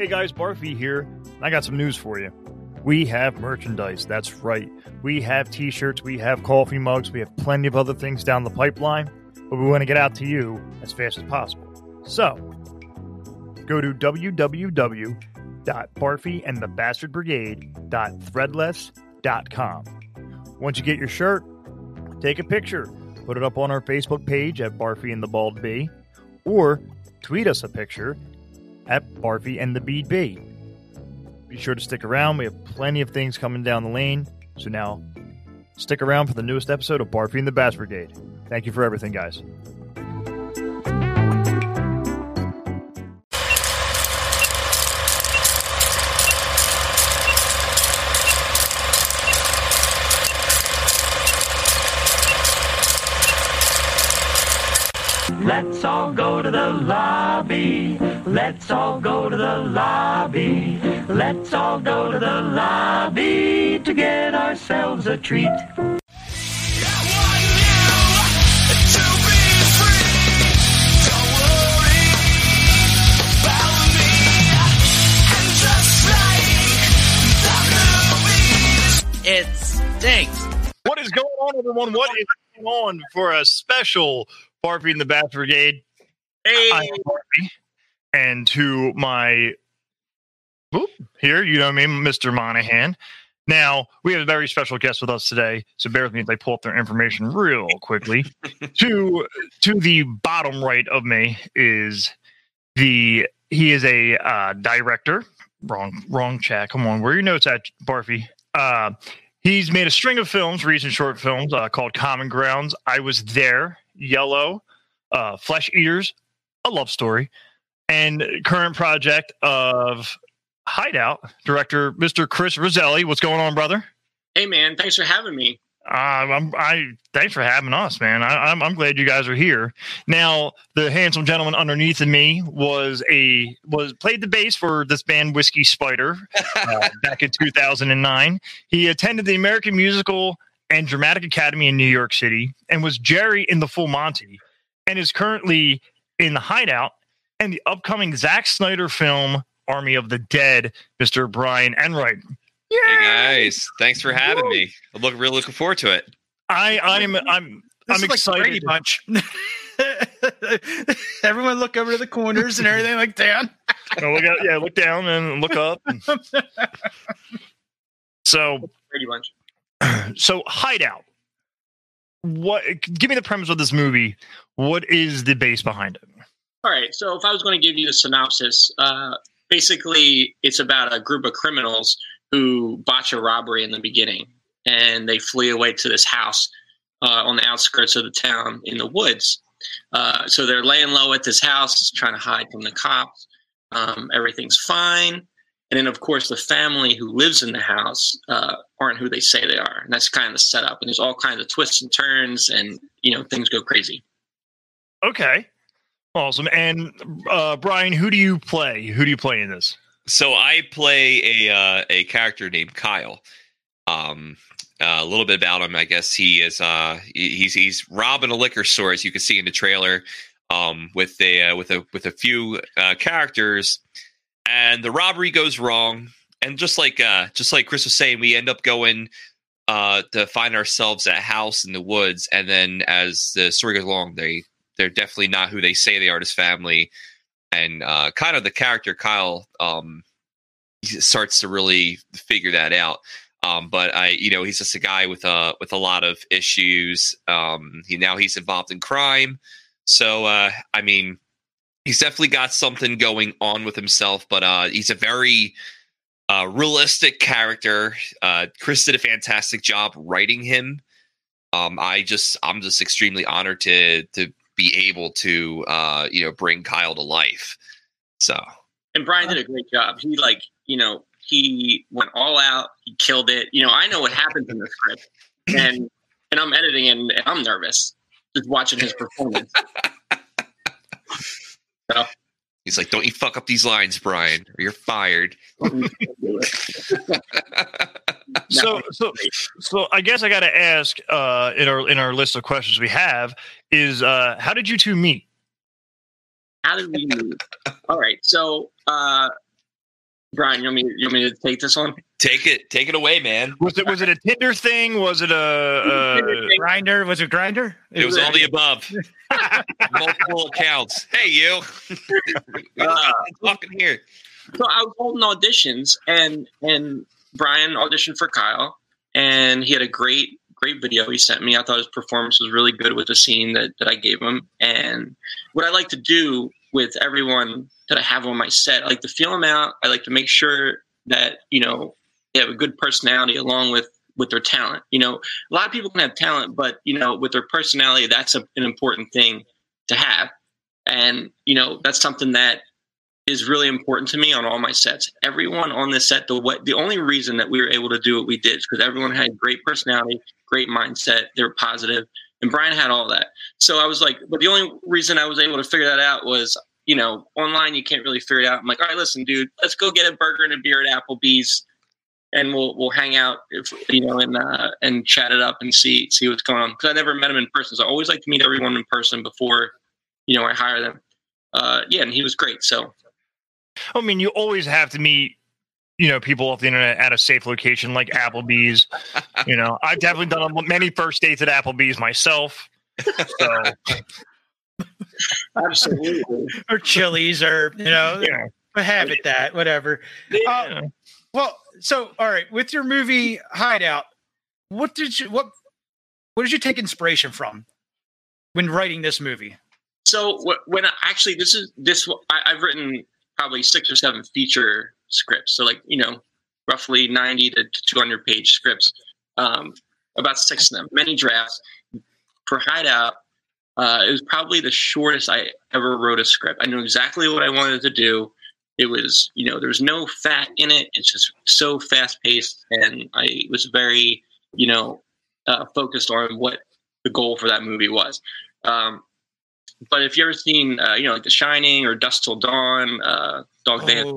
Hey guys, Barfy here. I got some news for you. We have merchandise. That's right. We have t shirts, we have coffee mugs, we have plenty of other things down the pipeline, but we want to get out to you as fast as possible. So, go to www.barfyandthebastardbrigade.threadless.com. Once you get your shirt, take a picture, put it up on our Facebook page at Barfy and the Bald Bee, or tweet us a picture at Barfy and the Bee. Be sure to stick around. We have plenty of things coming down the lane. So now, stick around for the newest episode of Barfy and the Bass Brigade. Thank you for everything, guys. Let's all go to the lobby. Let's all go to the lobby. Let's all go to the lobby to get ourselves a treat. It stinks. What is going on, everyone? What is going on for a special Barfy and the Bath Brigade? Hey, I am Barfy. And to my here, you know what I mean, Mr. Monahan. Now, we have a very special guest with us today, so bear with me as I pull up their information real quickly. to to the bottom right of me is the he is a uh, director. Wrong, wrong chat. Come on, where are your notes at, Barfy? Uh, he's made a string of films, recent short films uh, called Common Grounds. I was there, Yellow, uh, Flesh Eaters, a love story, and current project of Hideout director Mr. Chris Roselli. What's going on, brother? Hey man, thanks for having me. Uh, I'm, I thanks for having us, man. I, I'm I'm glad you guys are here. Now, the handsome gentleman underneath of me was a was played the bass for this band Whiskey Spider uh, back in 2009. He attended the American Musical and Dramatic Academy in New York City and was Jerry in the Full Monty, and is currently in the Hideout and the upcoming Zack Snyder film Army of the Dead. Mr. Brian Enright. Hey guys, thanks for having me. I'm look, really looking forward to it. I I'm I'm this I'm is like excited. Bunch. Everyone look over to the corners and everything like that. No, look out, yeah, look down and look up. so, Brady Bunch. so hideout. What? Give me the premise of this movie. What is the base behind it? All right, so if I was going to give you the synopsis, uh, basically it's about a group of criminals who botch a robbery in the beginning, and they flee away to this house uh, on the outskirts of the town in the woods. Uh, so they're laying low at this house, trying to hide from the cops. Um, everything's fine, and then of course the family who lives in the house uh, aren't who they say they are, and that's kind of the setup. And there's all kinds of twists and turns, and you know things go crazy. Okay, awesome. And uh, Brian, who do you play? Who do you play in this? So I play a uh, a character named Kyle. Um, uh, a little bit about him, I guess he is. Uh, he's he's robbing a liquor store, as you can see in the trailer, um, with a uh, with a with a few uh, characters, and the robbery goes wrong. And just like uh, just like Chris was saying, we end up going uh, to find ourselves at a house in the woods, and then as the story goes along, they they're definitely not who they say they are. This family, and uh, kind of the character Kyle um, starts to really figure that out. Um, but I, you know, he's just a guy with a with a lot of issues. Um, he now he's involved in crime, so uh, I mean, he's definitely got something going on with himself. But uh, he's a very uh, realistic character. Uh, Chris did a fantastic job writing him. Um, I just, I'm just extremely honored to to be able to, uh, you know, bring Kyle to life. So And Brian did a great job. He like, you know, he went all out. He killed it. You know, I know what happens in the script, and and I'm editing, and, and I'm nervous just watching his performance. So, he's like, "Don't you fuck up these lines, Brian, or you're fired." So, so, so I guess I got to ask uh, in our in our list of questions we have is uh, how did you two meet? how did we move? All right, so uh, Brian, you want me? You want me to take this one? Take it, take it away, man. Was it was it a Tinder thing? Was it a, a Grindr was it Grindr? It was all the above. Multiple accounts. Hey, you. Uh, talking here. so I was holding auditions, and and Brian auditioned for Kyle, and he had a great great video he sent me. I thought his performance was really good with the scene that that I gave him. And what I like to do with everyone that I have on my set, I like to feel them out. I like to make sure that you know they have a good personality along with with their talent. You know, a lot of people can have talent, but you know, with their personality, that's a, an important thing to have. And you know, that's something that is really important to me on all my sets. Everyone on this set, the what the only reason that we were able to do what we did is because everyone had great personality, great mindset, they were positive, and Brian had all that. So I was like, but the only reason I was able to figure that out was, you know, online you can't really figure it out. I'm like, all right, listen, dude, let's go get a burger and a beer at Applebee's, and we'll we'll hang out, if, you know, and uh, and chat it up and see see what's going on. Because I never met him in person, so I always like to meet everyone in person before, you know, I hire them. Uh, yeah, and he was great. So I mean, you always have to meet, you know, people off the internet at a safe location like Applebee's. you know, I've definitely done many first dates at Applebee's myself. So absolutely, or Chili's or you know yeah, have it that whatever. Uh, well, so all right, with your movie Hideout, what did you what what did you take inspiration from when writing this movie? So when I, actually this is this I, I've written probably six or seven feature scripts. So like you know roughly ninety to two hundred page scripts. Um, about six of them, many drafts. For Hideout, uh, it was probably the shortest I ever wrote a script. I knew exactly what I wanted to do. It was, you know, there's no fat in it. It's just so fast paced, and I was very, you know, uh, focused on what the goal for that movie was. Um, but if you ever seen, uh, you know, like The Shining or Dusk Till Dawn, uh, Dog Day, Oh,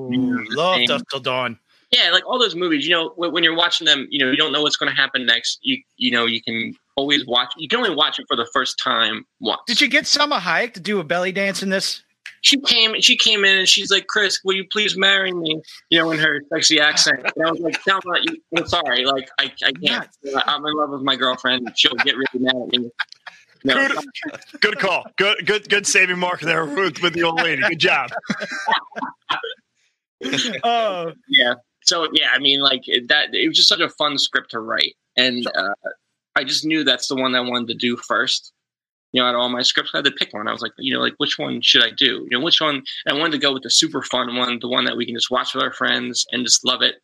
love Dusk Till Dawn. yeah, like all those movies, you know, when, when you're watching them, you know, you don't know what's going to happen next. You, you know, you can always watch. You can only watch it for the first time once. Did you get Salma Hayek to do a belly dance in this? She came. She came in and she's like, "Chris, will you please marry me?" You know, in her sexy accent. And I was like, "No, I'm, you, I'm sorry. Like, I, I can't. I'm in love with my girlfriend. She'll get really mad at me." No, Good, good call. Good, good, good saving mark there with, with the old lady. Good job. Oh, yeah. So yeah, I mean, like that. It was just such a fun script to write, and uh, I just knew that's the one I wanted to do first. You know, out of all my scripts, I had to pick one. I was like, you know, like which one should I do? You know, which one? I wanted to go with the super fun one, the one that we can just watch with our friends and just love it.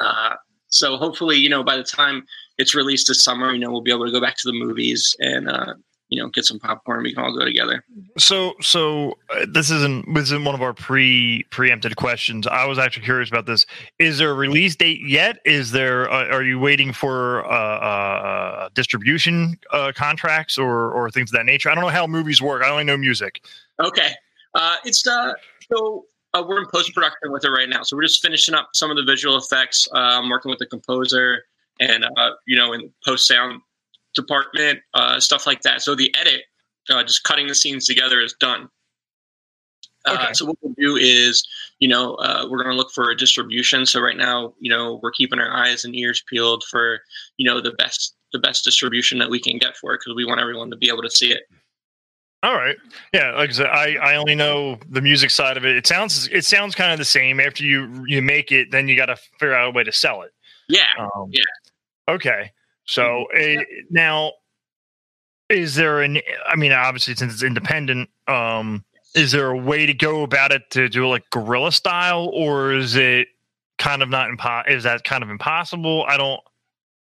Uh, so hopefully, you know, by the time it's released this summer, you know, we'll be able to go back to the movies and uh, you know get some popcorn. We can all go together. So, so uh, this isn't this isn't one of our pre preempted questions. I was actually curious about this. Is there a release date yet? Is there? Uh, are you waiting for uh, uh, distribution uh, contracts or or things of that nature? I don't know how movies work. I only know music. Okay. Uh, it's uh, so uh, we're in post production with it right now. So we're just finishing up some of the visual effects. I'm working with the composer and uh, you know in post sound department uh, stuff like that. So the edit, uh, just cutting the scenes together, is done. Uh, Okay. So what we'll do is, you know, uh, we're going to look for a distribution. So right now, you know, we're keeping our eyes and ears peeled for, you know, the best the best distribution that we can get for it because we want everyone to be able to see it. All right. Yeah, like I said, I, I only know the music side of it. It sounds it sounds kind of the same. After you you make it, then you got to figure out a way to sell it. Yeah. Um, Yeah. Okay. So uh, now, is there an? I mean, obviously, since it's independent, um, is there a way to go about it to do it like guerrilla style, or is it kind of not impo- Is that kind of impossible? I don't.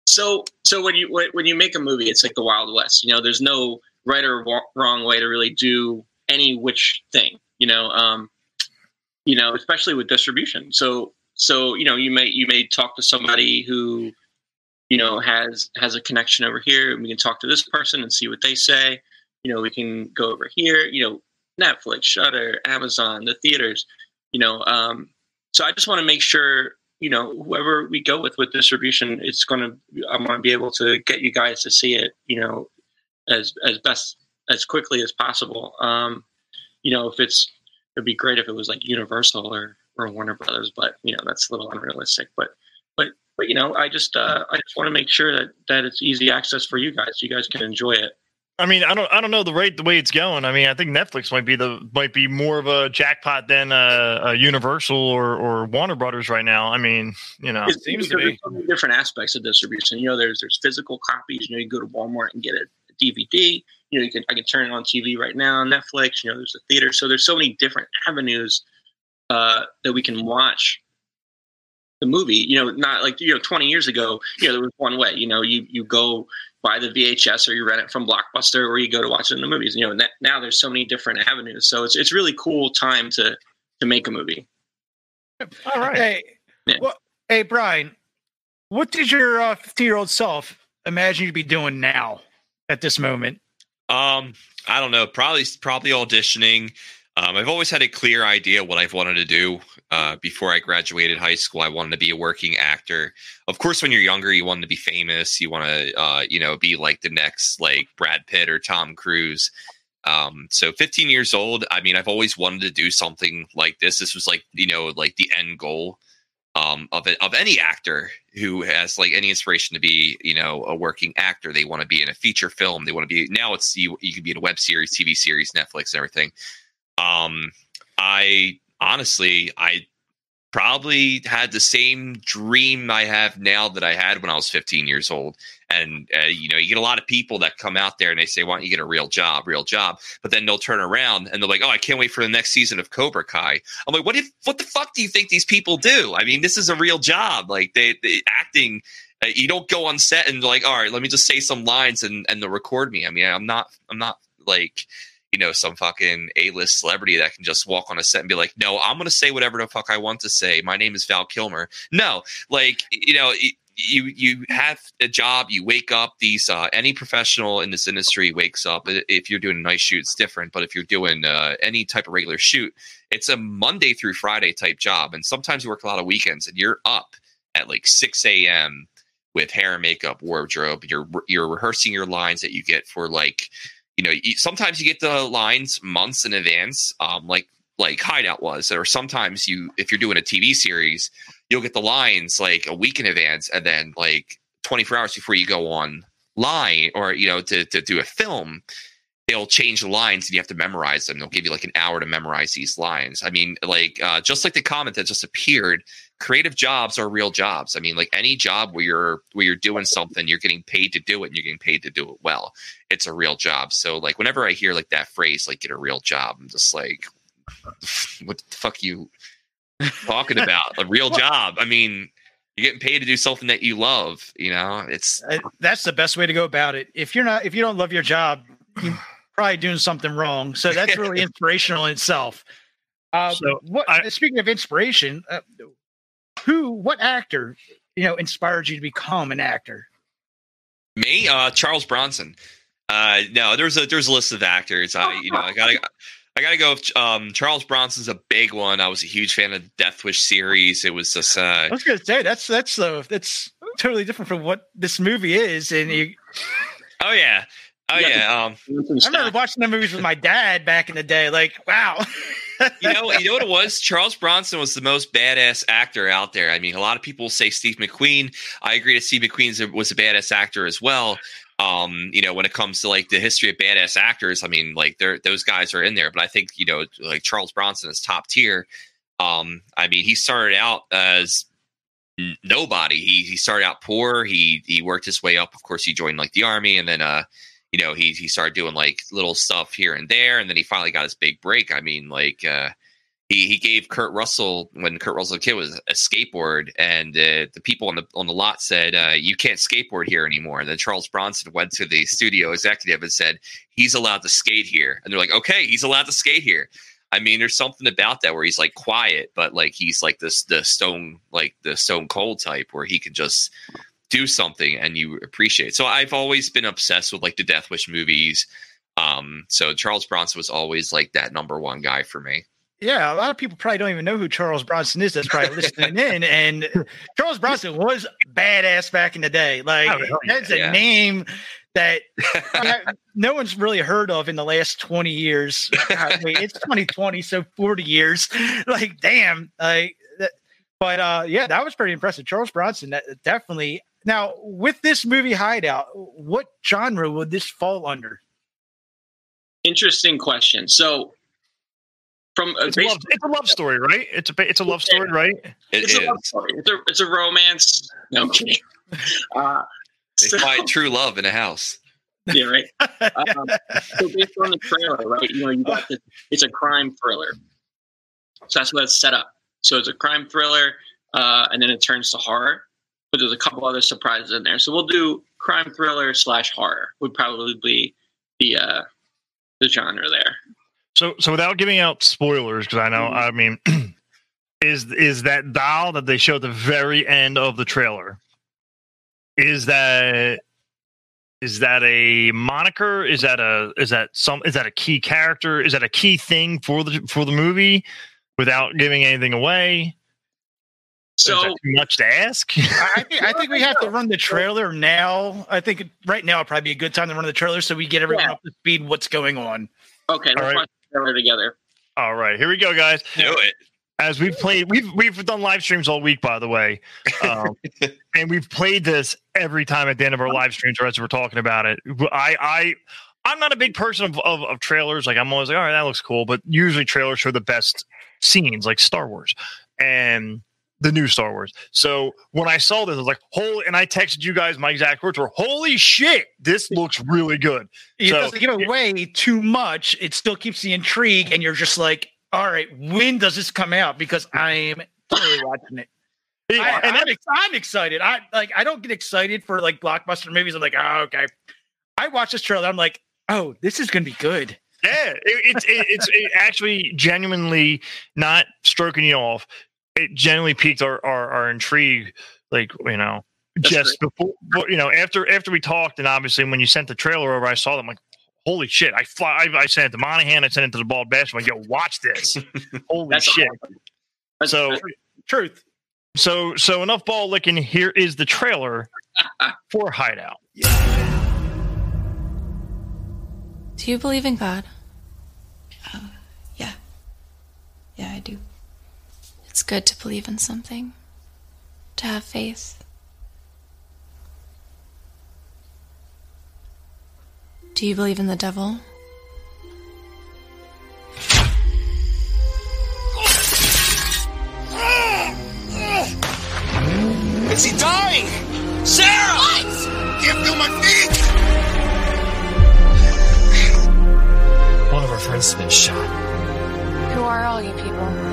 So, so when you when you make a movie, it's like the Wild West. You know, there's no right or wrong way to really do any which thing. You know, um, you know, especially with distribution. So, so you know, you may you may talk to somebody who, you know, has has a connection over here, and we can talk to this person and see what they say. You know, we can go over here. You know, Netflix, Shudder, Amazon, the theaters. You know, um, so I just want to make sure you know whoever we go with with distribution it's going to i'm going to be able to get you guys to see it you know as as best as quickly as possible um you know if it's it'd be great if it was like universal or or Warner Brothers, but you know that's a little unrealistic. But but but you know, I just uh, I just want to make sure that that it's easy access for you guys. You guys can enjoy it. I mean, I don't, I don't know the rate, the way it's going. I mean, I think Netflix might be the, might be more of a jackpot than a, a Universal or, or Warner Brothers right now. I mean, you know, It seems to be. so many different aspects of distribution. You know, there's there's physical copies. You know, you go to Walmart and get a DVD. You know, you can I can turn it on TV right now on Netflix. You know, there's a theater. So there's so many different avenues uh, that we can watch the movie. You know, not like you know 20 years ago. You know, there was one way. You know, you you go buy the VHS or you rent it from Blockbuster or you go to watch it in the movies. You know, that, now there's so many different avenues. So it's it's really cool time to to make a movie. all right. Hey, Yeah. what, hey, Brian, what did your 50 year old self imagine you'd be doing now at this moment? Um, I don't know. Probably probably auditioning. Um, I've always had a clear idea what I've wanted to do. Uh, before I graduated high school, I wanted to be a working actor. Of course, when you're younger, you want to be famous. You want to, uh, you know, be like the next like Brad Pitt or Tom Cruise. Um, so 15 years old. I mean, I've always wanted to do something like this. This was like, you know, like the end goal um, of it, of any actor who has like any inspiration to be, you know, a working actor. They want to be in a feature film. They want to be now. It's you. You can be in a web series, TV series, Netflix, and everything. Um, I honestly, I probably had the same dream I have now that I had when I was 15 years old. And uh, you know, you get a lot of people that come out there and they say, "Why don't you get a real job, real job?" But then they'll turn around and they're like, "Oh, I can't wait for the next season of Cobra Kai." I'm like, "What if? What the fuck do you think these people do? I mean, this is a real job. Like they, they acting." Uh, you don't go on set and like, all right, let me just say some lines and and they'll record me. I mean, I'm not, I'm not like, you know, some fucking A-list celebrity that can just walk on a set and be like, no, I'm gonna say whatever the fuck I want to say. My name is Val Kilmer. No, like, you know. You you have a job you wake up these uh, any professional in this industry wakes up if you're doing a night shoot it's different but if you're doing uh, any type of regular shoot it's a monday through friday type job and sometimes you work a lot of weekends and you're up at like 6 a.m with hair and makeup wardrobe you're you're rehearsing your lines that you get for like you know sometimes you get the lines months in advance um like like hideout was or sometimes you if you're doing a tv series you'll get the lines like a week in advance and then like 24 hours before you go on line or you know to, to do a film they'll change the lines and you have to memorize them. They'll give you like an hour to memorize these lines. I mean like uh, just like the comment that just appeared creative jobs are real jobs. I mean like any job where you're where you're doing something you're getting paid to do it and you're getting paid to do it well. It's a real job. So like whenever i hear like that phrase like get a real job i'm just like what the fuck you talking about? A real job? I mean you're getting paid to do something that you love you know? It's Uh, That's the best way to go about it. If you're not, if you don't love your job, you're probably doing something wrong. So that's really inspirational in itself. Uh, So, what, I- speaking of inspiration, uh, who, what actor, you know, inspired you to become an actor? Me, uh, Charles Bronson. Uh, no, there's a there's a list of actors. I you know I gotta I gotta go. With, um, Charles Bronson's a big one. I was a huge fan of the Death Wish series. It was just uh, I was to say that's that's uh, that's totally different from what this movie is. And you, oh yeah, oh Yeah. yeah. Um, I remember watching the movies with my dad back in the day. Like, wow, you know, you know what it was? Charles Bronson was the most badass actor out there. I mean, a lot of people say Steve McQueen. I agree that Steve McQueen was a badass actor as well. Um, you know, when it comes to like the history of badass actors, I mean, like they're those guys are in there. But I think you know, like Charles Bronson is top tier. Um, I mean, he started out as nobody. He he started out poor. He he worked his way up. Of course, he joined like the army, and then uh, you know, he he started doing like little stuff here and there, and then he finally got his big break. I mean, like uh, he he gave Kurt Russell when Kurt Russell kid was a skateboard, and uh, the people on the on the lot said, uh, "You can't skateboard here anymore." And then Charles Bronson went to the studio executive and said, "He's allowed to skate here," and they're like, "Okay, he's allowed to skate here." I mean, there's something about that where he's like quiet, but like he's like this the stone like the stone cold type where he can just do something and you appreciate. So I've always been obsessed with like the Death Wish movies. Um, so Charles Bronson was always like that number one guy for me. yeah, a lot of people probably don't even know who Charles Bronson is. That's probably listening in. And Charles Bronson was badass back in the day. Like Oh, hell yeah, that's a name that no one's really heard of in the last 20 years. God, wait, it's 2020, so 40 years. Like, damn. Like, that, but uh, yeah, that was pretty impressive. Charles Bronson, that, definitely. Now, with this movie Hideout, what genre would this fall under? Interesting question. So, from a, It's a, love, it's a love story, right? It's a it's a love story, right? It it's is. a love story. It's a, it's a romance. No, I'm kidding. Uh, They so- find true love in a house. yeah, right. Um, so based on the trailer, right? You know, you got this, it's a crime thriller. So that's what it's set up. So it's a crime thriller, uh, and then it turns to horror. But there's a couple other surprises in there. So we'll do crime thriller slash horror would probably be the uh, the genre there. So so without giving out spoilers, because I know Mhm. I mean, is is that doll that they show at the very end of the trailer? Is that is that a moniker? Is that a is that some is that a key character? Is that a key thing for the for the movie? Without giving anything away, So too much to ask? I I think, I think we have to run the trailer now. I think right now would probably be a good time to run the trailer so we get everyone Yeah. up to speed what's going on. okay, let's All right. watch the trailer together. All right, here we go, guys. Do it. as we've played we've we've done live streams all week by the way um, and we've played this every time at the end of our live streams or as we're talking about it i i i'm not a big person of, of, of trailers like i'm always like all right that looks cool but usually trailers show the best scenes like star wars and the new star wars so when i saw this i was like holy and i texted you guys my exact words were holy shit this looks really good It So- doesn't give away too much. It still keeps the intrigue, and you're just like, all right, when does this come out? Because I'm totally watching it. I, and I'm, I'm excited. I like. I don't get excited for like blockbuster movies. I'm like, oh, okay. I watch this trailer. I'm like, oh, this is gonna be good. Yeah, it, it's it, it's it actually genuinely not stroking you off. It generally piqued our our, our intrigue. Like you know, That's just before you know after after we talked, and obviously when you sent the trailer over, I saw them like. Holy shit! I fly. I, I sent it to Monahan. I sent it to the bald bash. I'm like, yo, watch this. Holy That's shit! awesome. That's- So that's- Truth. so so enough ball licking. Here is the trailer for Hideout. Do you believe in God? Uh, yeah. Yeah, I do. It's good to believe in something, to have faith. Do you believe in the devil? Is he dying? Sarah! What? Can't feel my feet! One of our friends has been shot. Who are all you people?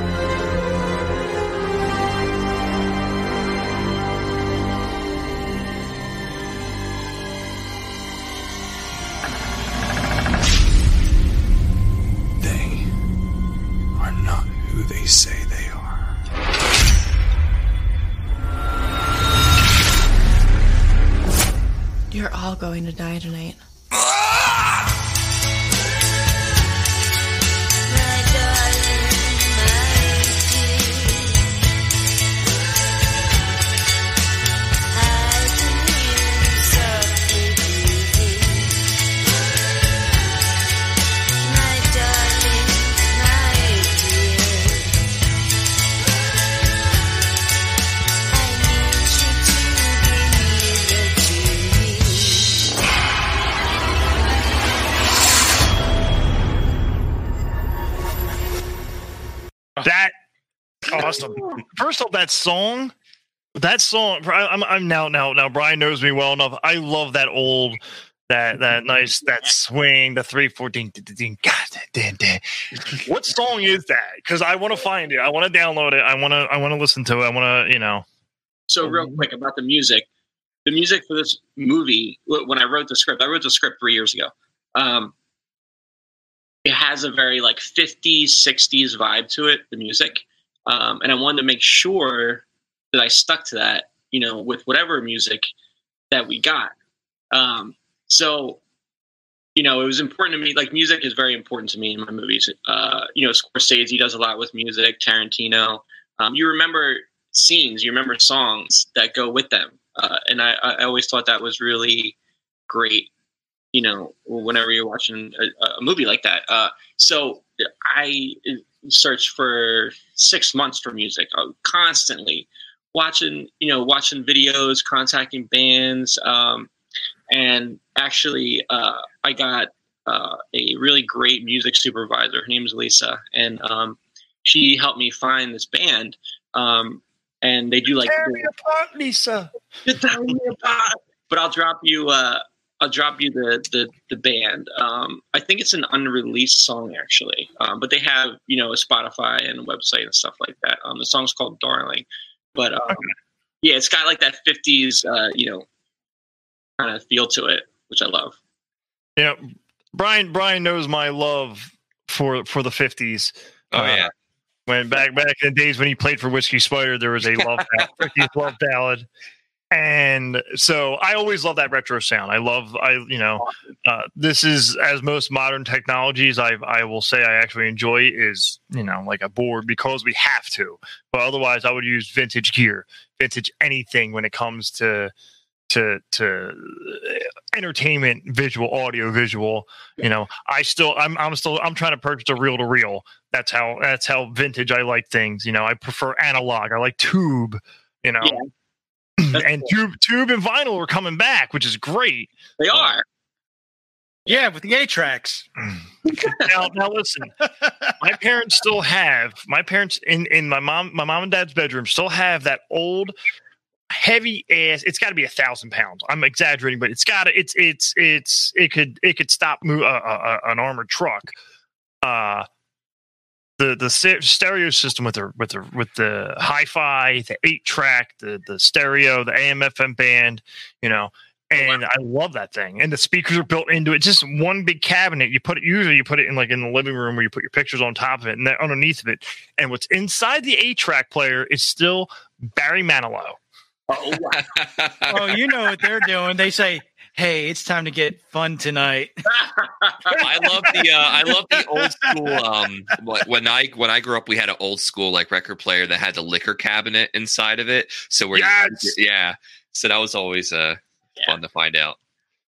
All going to die tonight. First off, that song, that song. I'm, I'm now now now. Brian knows me well enough. I love that old, that that nice that swing, the three fourteen. God, damn, damn. What song is that? Because I want to find it. I want to download it. I want to I want to listen to it. I want to you know. So real quick about the music, the music for this movie. wh- When I wrote the script, I wrote the script three years ago. Um, it has a very like 50s, 60s vibe to it. The music, um, and I wanted to make sure that I stuck to that. You know, with whatever music that we got. Um, so, you know, it was important to me. Like music is very important to me in my movies. Uh, you know, Scorsese does a lot with music. Tarantino. Um, you remember scenes, you remember songs that go with them. Uh, and I, I always thought that was really great you know, whenever you're watching a, a movie like that. Uh, so I searched for six months for music, uh, constantly watching, you know, watching videos, contacting bands, um, and actually, uh, I got uh, a really great music supervisor. Her name is Lisa, and um, she helped me find this band. Um, and they do like Tear me apart, Lisa. Me apart. But I'll drop you. Uh, I'll drop you the the, the band. Um, I think it's an unreleased song actually, um, but they have you know a Spotify and a website and stuff like that. Um, the song's called "Darling," but um, yeah, it's got like that '50s uh, you know kind of feel to it, which I love. Yeah, Brian. Brian knows my love for for the fifties. Oh yeah. When back back in the days when he played for Whiskey Spider, there was a love ballad, love ballad, and so I always love that retro sound. I love I you know uh, this is as most modern technologies I I will say I actually enjoy is you know like a board because we have to, but otherwise I would use vintage gear, vintage anything when it comes to to to entertainment visual audio visual. You know i still i'm i'm still i'm trying to purchase a reel to reel. That's how that's how vintage i like things. You know i prefer analog. I like tube you know. That's and cool. tube tube and vinyl are coming back which is great They are. Yeah, with the A tracks. now now listen my parents still have my parents in in my mom my mom and dad's bedroom still have that old heavy ass it's got to be a thousand pounds i'm exaggerating but it's got to it's it's it's it could it could stop mo- uh, uh, uh, an armored truck uh the the stereo system with the with the with the hi-fi the eight track the the stereo the am fm band you know oh, and I love that thing. And the speakers are built into it. Just one big cabinet. You put it usually you put it in like in the living room where you put your pictures on top of it and then underneath of it. And what's inside the eight track player is still Barry Manilow. Oh, wow. Oh, you know what they're doing. They say, "Hey, it's time to get fun tonight." I love the uh, I love the old school. Um, when I when I grew up, we had an old school like record player that had the liquor cabinet inside of it. So we're Yes! yeah, so that was always uh Yeah. fun to find out.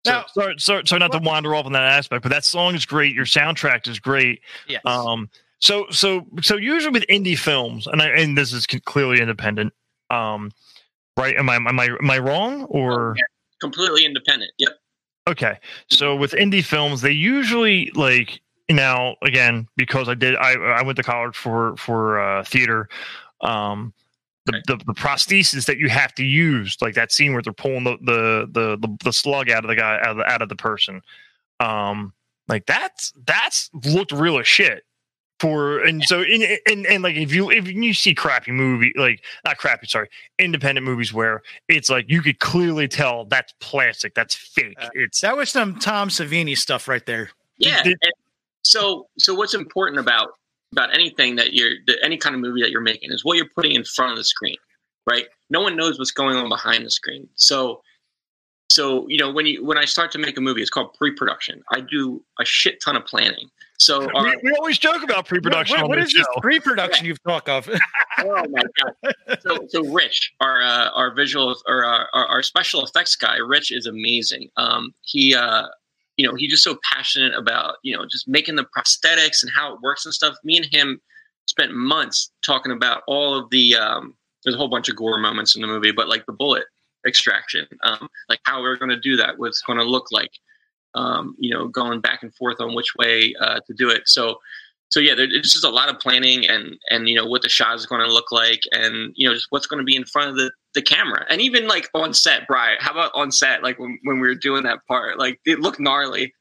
So, Now- sorry, sorry, sorry not to wander off on that aspect, but that song is great. Your soundtrack is great. Yes. Um, so so so usually with indie films, and I, and this is clearly independent. Um, right? Am I am I am I wrong or? Completely independent. Yep. Okay. So with indie films, they usually like now again because I did I I went to college for for uh, theater. Um, the, the the prosthesis that you have to use, like that scene where they're pulling the the the the, the slug out of the guy out of the, out of the person. Um, like that's that's looked real as shit. For and so in and, and like if you if you see crappy movie like not crappy sorry independent movies where it's like you could clearly tell that's plastic that's fake Uh, it's That was some Tom Savini stuff right there. Yeah. Did- and so so what's important about about anything that you're that any kind of movie that you're making is what you're putting in front of the screen, right? No one knows what's going on behind the screen. So so you know when you when I start to make a movie, it's called pre-production. I do a shit ton of planning. So our, we, we always joke about pre-production What- what this is this pre-production you've talked of? oh my god! So, so Rich, our uh, our visual or uh, our, our special effects guy, Rich is amazing. Um, he, uh, you know, he's just so passionate about you know just making the prosthetics and how it works and stuff. Me and him spent months talking about all of the. Um, there's a whole bunch of gore moments in the movie, but like the bullet extraction, um, like how we're going to do that, what's going to look like. Um, you know, going back and forth on which way uh, to do it. So so yeah, there, it's just a lot of planning and and you know what the shot is going to look like and you know just what's going to be in front of the the camera and even like on set, Brian. How about on set? Like when when we were doing that part, like it looked gnarly.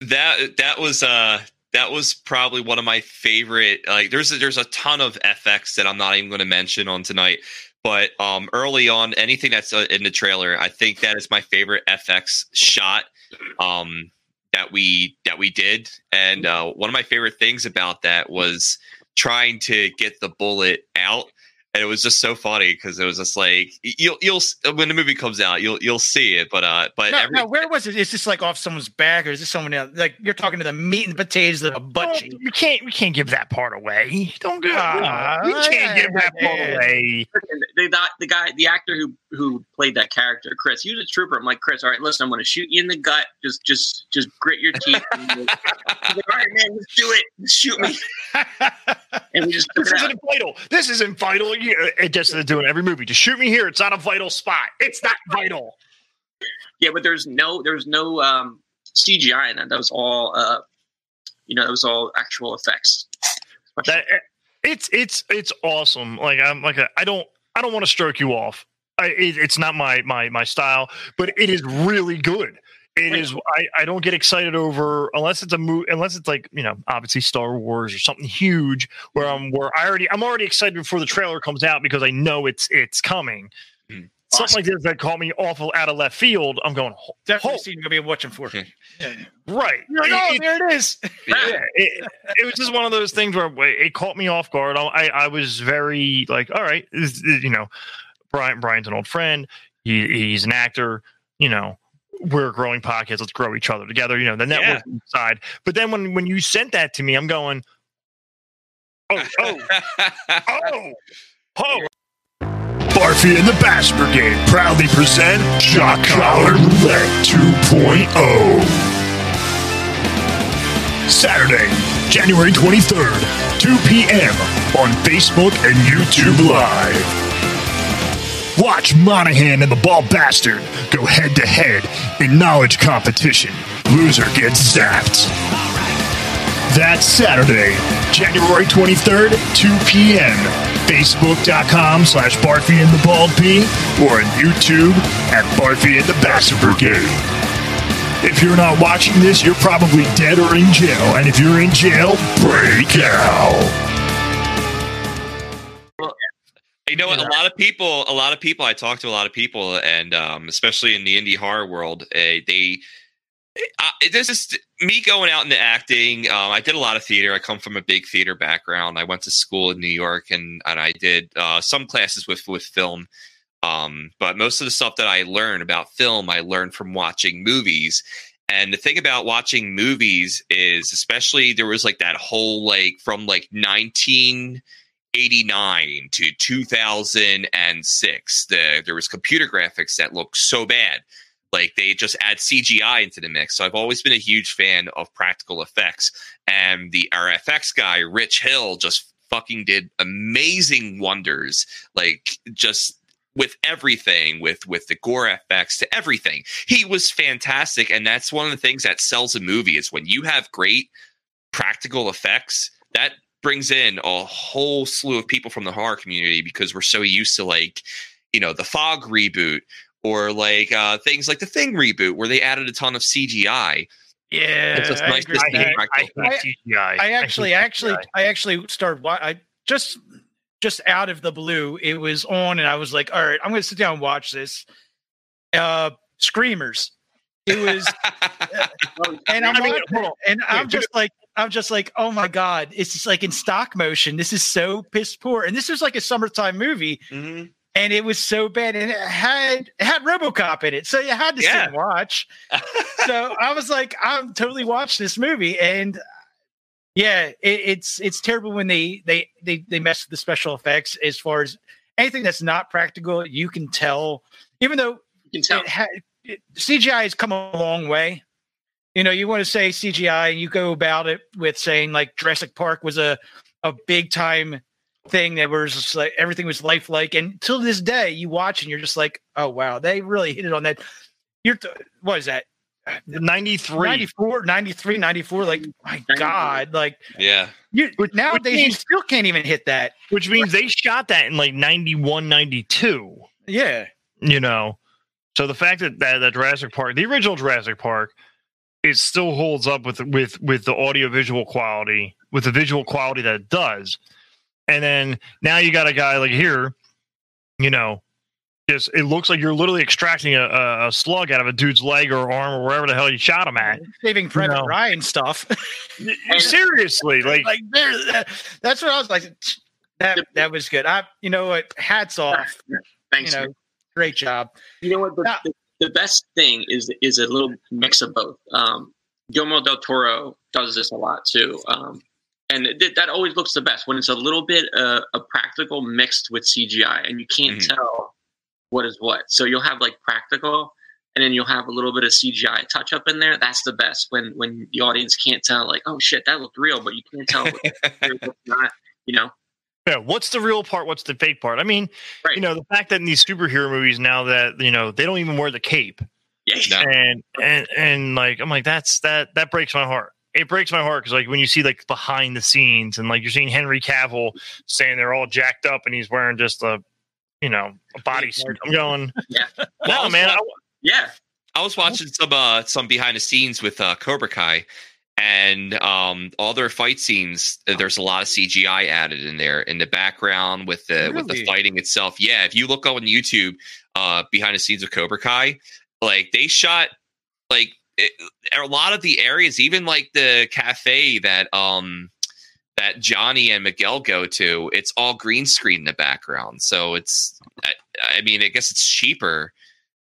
That that was uh that was probably one of my favorite. Like there's a, there's a ton of FX that I'm not even going to mention on tonight. But um, early on, anything that's uh, in the trailer, I think that is my favorite FX shot um, that we that we did. And uh, one of my favorite things about that was trying to get the bullet out. And it was just so funny because it was just like you'll you'll when the movie comes out you'll you'll see it, but uh, but No, every, no, where was it? Is this like off someone's back, or is this someone else? Like you're talking to the meat and potatoes of a butt Well, cheek. we can't we can't give that part away. Don't go. Ah, we can't give that part yeah. away. the, the, the guy, the actor who who played that character, Chris, he was a trooper. I'm like, Chris, all right, listen, I'm going to shoot you in the gut. Just, just, just grit your teeth. And like, all right, man, let's do it. Shoot me. And we just This isn't vital. This isn't vital. You- It just is doing every movie. Just shoot me here. It's not a vital spot. It's not vital. Yeah, but there's no, there's no um, CGI in that. That was all, uh, you know, That was all actual effects. That it's it's it's awesome. Like I'm like a, I don't I don't want to stroke you off. I, it, it's not my my my style, but it is really good. It is. I, I don't get excited over unless it's a movie, unless it's like you know, obviously Star Wars or something huge where I'm where I already I'm already excited before the trailer comes out because I know it's it's coming. Mhm. Something like this that caught me awful out of left field. I'm going "Ho- Definitely ho- seen you're gonna be watching for. Yeah. right. You're like, oh, It- there it is. yeah, it, it was just one of those things where it caught me off guard. I, I was very like, all right, this- this- you know, Brian Brian's an old friend. He, he's an actor. You know, we're growing podcasts. Let's grow each other together. You know, the Yeah. side. But then when when you sent that to me, I'm going, oh, oh, oh, oh. Barfy and the Bass Brigade proudly present Shock Collar Roulette 2.0. Saturday, January 23rd, 2 p.m. on Facebook and YouTube Live. Watch Monahan and the Ball Bastard go head to head in knowledge competition. Loser gets zapped. That's Saturday, January 23rd, 2 p.m. Facebook.com slash Barfy and the Bald P or on YouTube at Barfy and the Bastard Brigade. If you're not watching this, you're probably dead or in jail. And if you're in jail, break out. You know what? A lot of people, a lot of people. I talk to a lot of people, and um, especially in the indie horror world, uh, they. Uh, this is me going out into acting. Um, I did a lot of theater. I come from a big theater background. I went to school in New York, and and I did uh, some classes with with film. Um, but most of the stuff that I learned about film, I learned from watching movies. And the thing about watching movies is, especially there was like that whole like from like nineteen. 89 to 2006 the, there was computer graphics that looked so bad. Like they just add cgi into the mix. So i've always been a huge fan of practical effects. And the rfx guy rich hill just fucking did amazing wonders like just with everything with with the gore effects to everything. He was fantastic. And that's one of the things that sells a movie is when you have great practical effects that brings in a whole slew of people from the horror community because we're so used to like you know the fog reboot or like uh things like the thing reboot where they added a ton of cgi Yeah, It's just I nice agree to see that. I, I CGI. I actually, hate actually, CGI. I actually started. wa- I just, just out of the blue, it was on, and I was like, "All right, I'm going to sit down and watch this." Uh, Screamers. It was, and I'm I mean, on. and I'm just like, I'm just like, oh my god, it's just like in stop motion. This is so piss poor, and this was like a summertime movie, Mhm. and it was so bad, and it had it had RoboCop in it, so you had to sit and watch. so I was like, I'm totally watch this movie, and yeah, it, it's it's terrible when they they they they mess with the special effects as far as anything that's not practical. You can tell, even though You can tell. it ha- it, CGI has come a long way. You know, you want to say CGI, and you go about it with saying like Jurassic Park was a a big time thing that was just like everything was lifelike, and till this day, you watch and you're just like, oh wow, they really hit it on that. You're th- what is that? 93. 94, 93, 94. Like my God, like yeah you Which- nowadays which you still can't even hit that. Which means they shot that in like 91, 92. Yeah, you know so the fact that, that that jurassic park the original jurassic park it still holds up with with with the audio visual quality with the visual quality that it does and then now you got a guy like here you know just it looks like you're literally extracting a, a, a slug out of a dude's leg or arm or wherever the hell you shot him at Saving Private No. Ryan stuff. seriously like like there, that's what I was like. that that was good. I, you know what? Hats off. Thanks. You know, great job. You know what? The, Now- the, the best thing is is a little mix of both. Um, Guillermo del Toro does this a lot too, um, and it, that always looks the best when it's a little bit uh, a practical mixed with CGI, and you can't Mhm. tell what is what. So you'll have like practical, and then you'll have a little bit of CGI touch up in there. That's the best when when the audience can't tell, like, oh shit, that looked real, but you can't tell what's real, what's not. You know, Yeah, what's the real part? What's the fake part? I mean, Right. you know, the fact that in these superhero movies now that you know they don't even wear the cape, yeah, No. and and and like I'm like that's that that breaks my heart. It breaks my heart because like when you see like behind the scenes and like you're seeing Henry Cavill saying they're all jacked up and he's wearing just a you know a bodysuit. I'm going, Yeah. no man, I, yeah. I was watching some uh some behind the scenes with uh Cobra Kai and um all their fight scenes uh, there's a lot of CGI added in there in the background with the with the fighting itself. Yeah, if you look on YouTube uh behind the scenes of Cobra Kai, like they shot like it, a lot of the areas even like the cafe that um that Johnny and Miguel go to, it's all green screen in the background. So it's I, I mean, I guess it's cheaper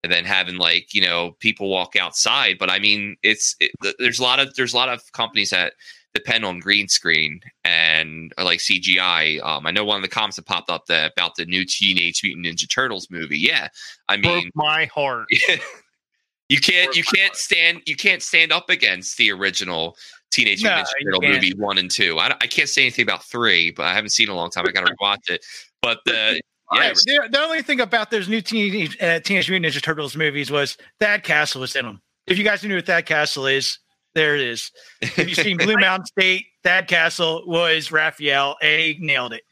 and then having like you know people walk outside but i mean it's it, there's a lot of there's a lot of companies that depend on green screen and like cgi um i know one of the comments that popped up that about the new teenage mutant ninja turtles movie. Yeah i broke mean my heart. you can't Broke you can't heart. stand you can't stand up against the original teenage No, mutant ninja turtle movie one and two. I, I can't say anything about three but i haven't seen it in a long time. I gotta rewatch it. But the yeah the, the only thing about those new Teenage, uh, Teenage Mutant Ninja Turtles movies was Thad Castle was in them. If you guys knew what Thad Castle is, there it is. If you've seen Blue Mountain State, Thad Castle was Raphael, and he nailed it.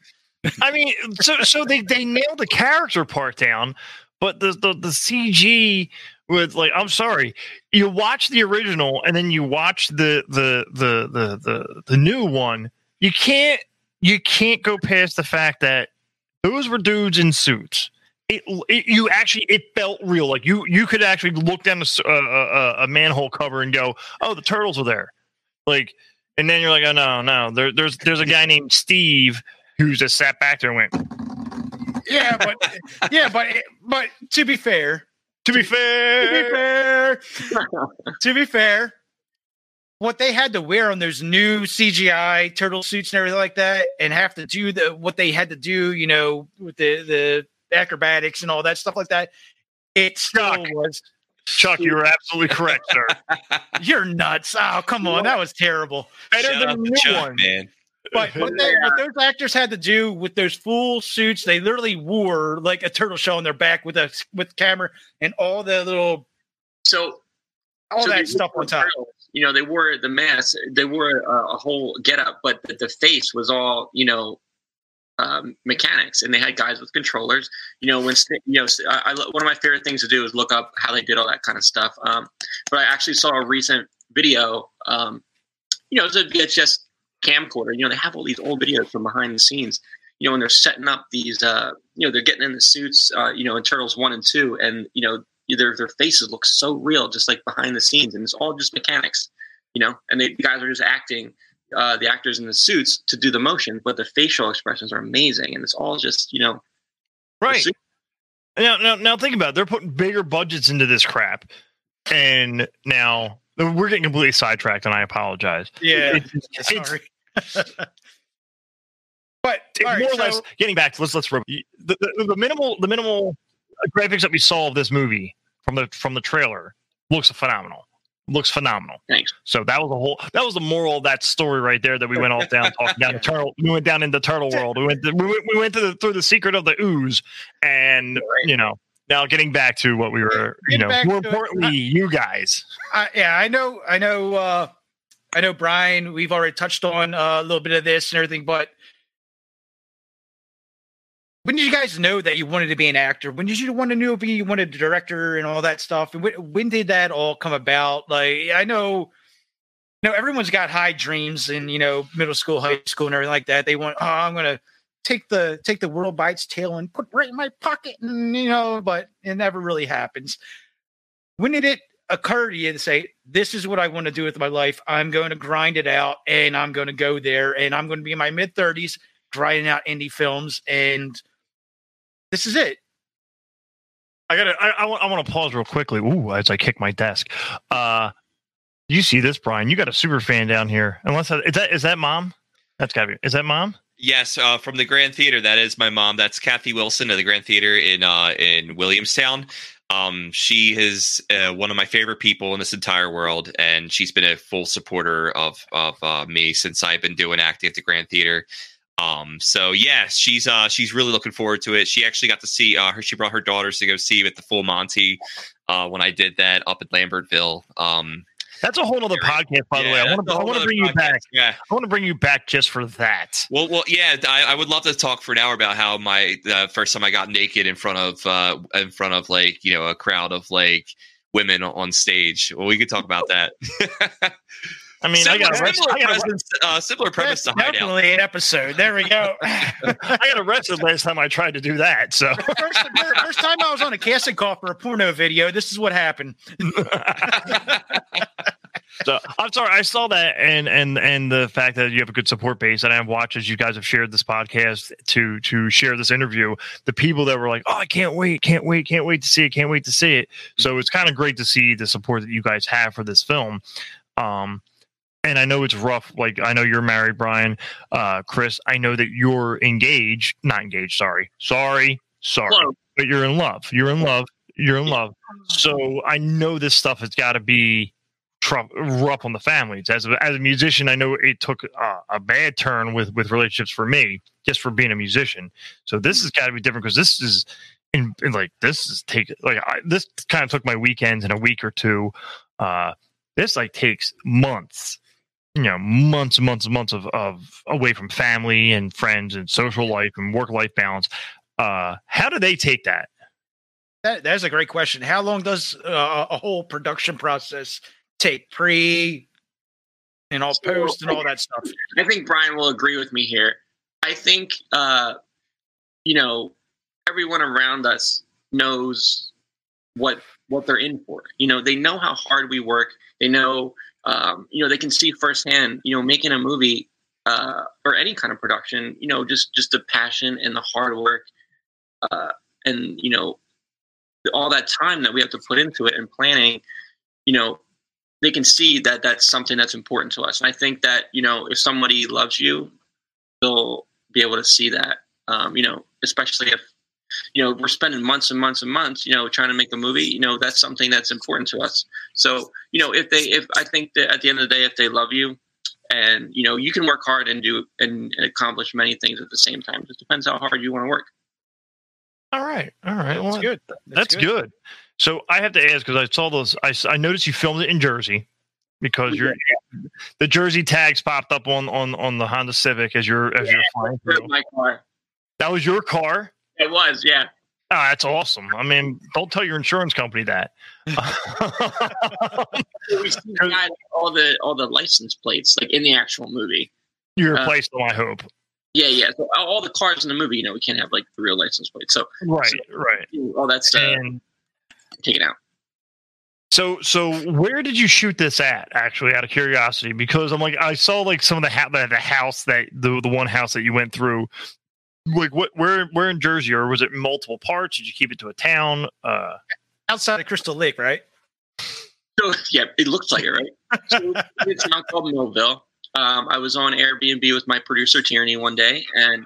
I mean, so so they they nailed the character part down, but the the the CG with like I'm sorry, you watch the original and then you watch the the the the the, the new one. You can't you can't go past the fact that those were dudes in suits. It, it you actually it felt real. Like you you could actually look down uh, uh, uh, a manhole cover and go, oh, the turtles are there. Like, and then you're like, oh no no, there, there's there's a guy named Steve who just sat back there and went. Yeah, but yeah, but but to be fair, To be fair, to be fair, to be fair, what they had to wear on those new CGI turtle suits and everything like that, and have to do the what they had to do, you know, with the the acrobatics and all that stuff like that, it still Chuck. was. Chuck, you were absolutely correct, sir. You're nuts! Oh, come on, that was terrible. Better Shout than out the to new Chuck, one. man But what, they, what those actors had to do with those full suits, they literally wore like a turtle shell on their back with a with camera and all the little So all so that stuff on top. turtles. You know, they wore the mask, they wore a, a whole getup, but the, the face was all you know um, mechanics, and they had guys with controllers. You know, when you know, I, I, one of my favorite things to do is look up how they did all that kind of stuff. Um, but I actually saw a recent video. Um, you know, it's, a, just camcorder. You know, they have all these old videos from behind the scenes. You know, when they're setting up these, uh, you know, they're getting in the suits. Uh, you know, in Turtles one and two, and you know, their their faces look so real, just like behind the scenes, and it's all just mechanics, you know. And they, the guys are just acting, uh, the actors in the suits to do the motion, but the facial expressions are amazing, and it's all just you know, Right. Now, now, now, think about it. They're putting bigger budgets into this crap, and now we're getting completely sidetracked, and I apologize. Yeah, It's, it's, sorry. but it's all right, more or so- less getting back to let's let's the, the, the minimal the minimal graphics that we saw of this movie from the from the trailer looks phenomenal. Looks phenomenal. thanks. So that was the whole that was the moral of that story right there that we went all down talking down the turtle we went down into turtle world. We went to, we went, we went to the through the secret of the ooze and you know now getting back to what we were you know more importantly you guys. I, yeah, I know, I know, uh, I know, Brian. We've already touched on uh, a little bit of this and everything, but when did you guys know that you wanted to be an actor? When did you want to know if you wanted a director and all that stuff? And when, when did that all come about? Like, I know, you know, everyone's got high dreams in you know middle school, high school, and everything like that. They want, oh, I'm gonna take the take the world by its tail and put it right in my pocket, and you know, but it never really happens. When did it occur to you to say, this is what I want to do with my life. I'm going to grind it out and I'm going to go there and I'm going to be in my mid 30s grinding out indie films, and this is it. I gotta. I, I, want, I want to pause real quickly. Ooh, as I kick my desk. Uh, you see this, Brian? You got a super fan down here. Unless that, is that is that mom? That's gotta be. Is that mom? Yes, uh, from the Grand Theater. That is my mom. That's Kathy Wilson of the Grand Theater in uh, in Williamstown. Um, she is uh, one of my favorite people in this entire world, and she's been a full supporter of of uh, me since I've been doing acting at the Grand Theater. Um, so yeah, she's uh, she's really looking forward to it. She actually got to see uh, her. She brought her daughters to go see at the Full Monty uh, when I did that up at Lambertville. Um, That's a whole other podcast, by the way. I Yeah, want to. I want to bring you back. Yeah. I want to bring you back just for that. Well, well, yeah. I, I would love to talk for an hour about how my uh, first time I got naked in front of uh, in front of like you know a crowd of like women on stage. Well, we could talk about that. I mean, I similar, got arrested. similar I got, premise, uh, similar premise to Hideout. definitely an episode. There we go. I got arrested last time I tried to do that. So first, first time I was on a casting call for a porno video, this is what happened. So I'm sorry, I saw that and and and the fact that you have a good support base, and I've watched as you guys have shared this podcast to to share this interview. The people that were like, "Oh, I can't wait, can't wait, can't wait to see it, can't wait to see it." So it's kind of great to see the support that you guys have for this film. Um, and I know it's rough. Like I know you're married, Brian, uh, Chris. I know that you're engaged, not engaged. Sorry, sorry, sorry. Close. But you're in love. You're in love. You're in love. So I know this stuff has got to be rough on the families. As a, as a musician, I know it took uh, a bad turn with with relationships for me, just for being a musician. So this has got to be different because this is. In, in like this is take like I, this kind of took my weekends in a week or two. Uh, this like takes months, you know, months and months and months of, of away from family and friends and social life and work life balance. Uh, how do they take that? That, that's a great question. How long does uh, a whole production process take? Pre and all So, post and all that stuff. I think Brian will agree with me here. I think, uh, you know, everyone around us knows what what they're in for. You know, they know how hard we work. They know, um, you know, they can see firsthand. You know, making a movie uh, or any kind of production. You know, just just the passion and the hard work, uh, and you know, all that time that we have to put into it and planning. You know, they can see that that's something that's important to us. And I think that you know, if somebody loves you, they'll be able to see that. Um, you know, especially if you know we're spending months and months and months, you know, trying to make a movie. You know, that's something that's important to us. So you know, if they, if I think that at the end of the day, if they love you, and you know, you can work hard and do and, and accomplish many things at the same time. It just depends how hard you want to work. All right, all right. Well, That's good. That's, good. So I have to ask because I saw those. I, I noticed you filmed it in Jersey because you're the Jersey tags popped up on on on the Honda Civic as you're as you're flying through. My car. That was your car. It was, yeah. Oh, that's awesome. I mean, don't tell your insurance company that. We see all the all the license plates like in the actual movie. you Uh, replaced them, I hope. Yeah, yeah. So all the cars in the movie, you know, we can't have like the real license plates. So Right, right. all that stuff And taken out. so, so where did you shoot this at? Actually, out of curiosity, because I'm like, I saw like some of the ha- the, the house that the the one house that you went through. Like, what? Where? Where in Jersey, or was it multiple parts? Did you keep it to a town? Uh, Outside of Crystal Lake, right? So yeah, it looks like it, right? So it's not called Millville. Um, I was on Airbnb with my producer Tierney one day, and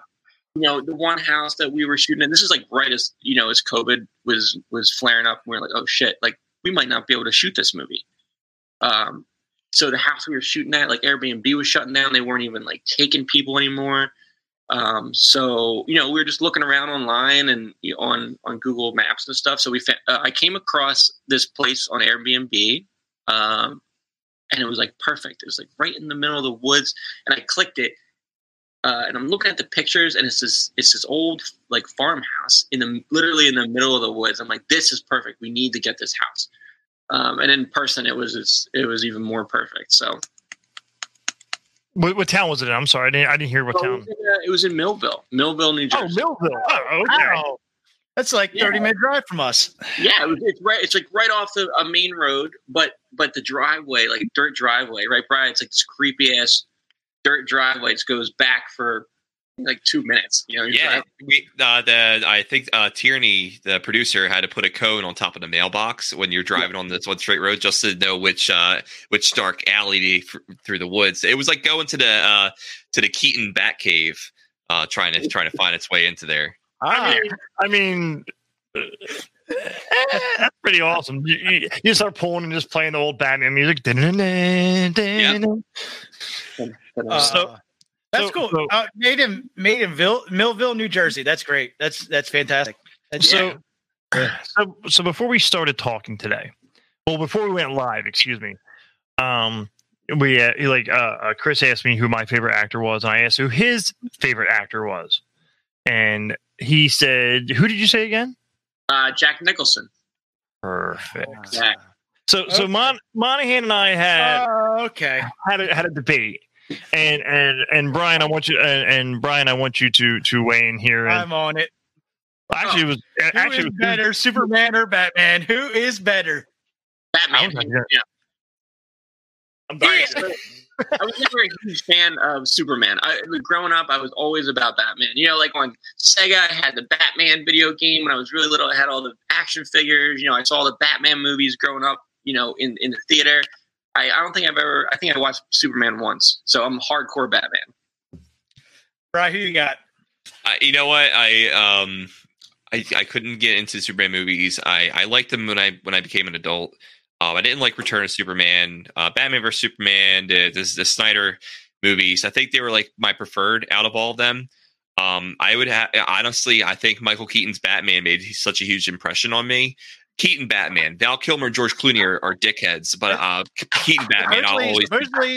you know the one house that we were shooting in. This is like right as you know as COVID was was flaring up. And we are like, oh shit, like we might not be able to shoot this movie. Um, so the house we were shooting at, like Airbnb was shutting down. They weren't even like taking people anymore. Um, so you know we were just looking around online and you know, on on Google Maps and stuff. So we fa- uh, I came across this place on Airbnb um, and it was like perfect. It was like right in the middle of the woods, and I clicked it, uh, and I'm looking at the pictures, and it's this it's this old like farmhouse in the literally in the middle of the woods. I'm like, this is perfect. We need to get this house. Um, and in person, it was it was even more perfect. So what, what town was it in? I'm sorry, I didn't. I didn't hear what So it, town. was in, uh, it was in Millville, Millville, New Jersey. Oh, Millville. Oh, okay. Wow. That's like Yeah. 30 minute drive from us. Yeah, it was, it's right. It's like right off the a main road, but but the driveway, like dirt driveway, right, Brian? It's like this creepy ass dirt driveway. It goes back for like two minutes. You know, Yeah, driving- we, uh, the I think uh, Tierney, the producer, had to put a cone on top of the mailbox when you're driving on this one straight road, just to know which uh, which dark alley to, through the woods. It was like going to the uh, to the Keaton Batcave, uh, trying to trying to find its way into there. I mean, I mean, uh, that's pretty awesome. You, you, you start pulling and just playing the old Batman music. Dun-dun-dun-dun-dun. Uh, So- that's so- cool. so- uh, made in made in Vil- Millville, New Jersey. That's great. That's that's fantastic. That's, So, so, so before we started talking today, well, before we went live, excuse me, um, we uh, like uh, uh, Chris asked me who my favorite actor was, and I asked who his favorite actor was, and he said, "Who did you say again?" uh, Jack Nicholson. Perfect. Yeah. So, so Mon- Monahan and I had Uh, okay. had a, had a debate, and and and Brian, I want you and, and Brian, I want you to to weigh in here. And I'm on it. actually, it was Who actually is it was- better, Superman or Batman? Who is better? Batman. I was like, yeah. I'm Yeah. I was never a huge fan of Superman. I, growing up, I was always about Batman. You know, like on Sega, I had the Batman video game when I was really little. I had all the action figures. You know, I saw the Batman movies growing up. You know, in in the theater. I, I don't think I've ever. I think I watched Superman once, so I'm hardcore Batman. Right, who you got? I, you know what? I um I, I couldn't get into Superman movies. I, I liked them when I when I became an adult. Um, I didn't like Return of Superman, uh, Batman vs Superman, the, the the Snyder movies. I think they were like my preferred out of all of them. Um, I would have honestly, I think Michael Keaton's Batman made such a huge impression on me. Keaton Batman, Val Kilmer, and George Clooney are, are dickheads, but uh, Keaton Batman, I'll always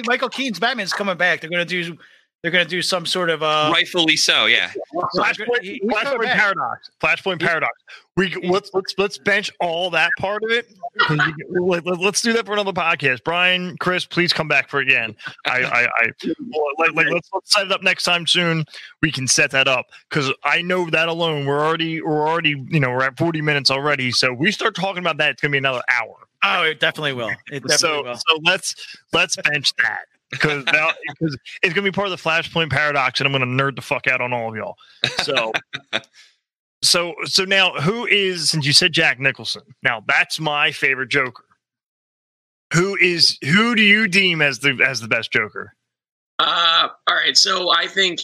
Michael Keaton's Batman's coming back. They're gonna do they're gonna do some sort of uh rightfully so. Yeah, Flashpoint, He- Flashpoint coming paradox. Flashpoint paradox. We let's let's let's bench all that part of it. let, us do that for another podcast. Brian, Chris, please come back for again. I, I, I well, like, like, let's, let's set it up next time soon. We can set that up because I know that alone. We're already we're already you know we're at forty minutes already. So we start talking about that. It's gonna be another hour. Oh, it definitely will. It definitely So will. so let's let's bench that. Because because it's gonna be part of the Flashpoint paradox, and I'm gonna nerd the fuck out on all of y'all. So, so, so now, who is since you said Jack Nicholson? Now that's my favorite Joker. Who is who do you deem as the as the best Joker? Uh, all right. So I think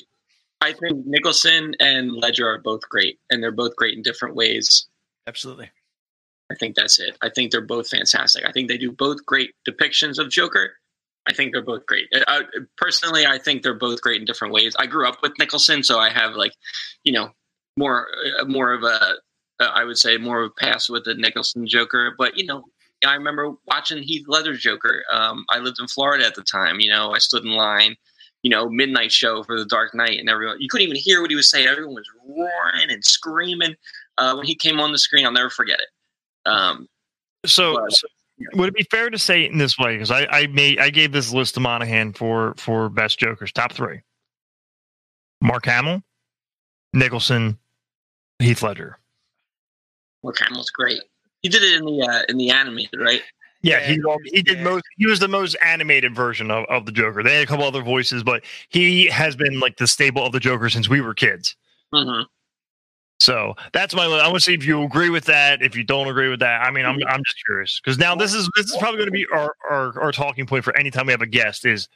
I think Nicholson and Ledger are both great, and they're both great in different ways. Absolutely. I think that's it. I think they're both fantastic. I think they do both great depictions of Joker. I think they're both great. Uh, I, personally, I think they're both great in different ways. I grew up with Nicholson, so I have like, you know, more uh, more of a uh, would say more of a pass with the Nicholson Joker. But you know, I remember watching Heath Ledger's Joker. Um, I lived in Florida at the time. You know, I stood in line. You know, midnight show for the Dark Knight, and everyone you couldn't even hear what he was saying. Everyone was roaring and screaming uh, when he came on the screen. I'll never forget it. Um, So, But- so would it be fair to say it in this way? Because I I made I gave this list to Monahan for for best Jokers top three: Mark Hamill, Nicholson, Heath Ledger. Mark Hamill's great. He did it in the uh, in the animated, right? Yeah, Yeah, he he did most. He was the most animated version of, of the Joker. They had a couple other voices, but he has been like the staple of the Joker since we were kids. Mm-hmm. So that's my. I want to see if you agree with that. If you don't agree with that, I mean, I'm mm-hmm. I'm just curious because now this is this is probably going to be our, our our talking point for any time we have a guest is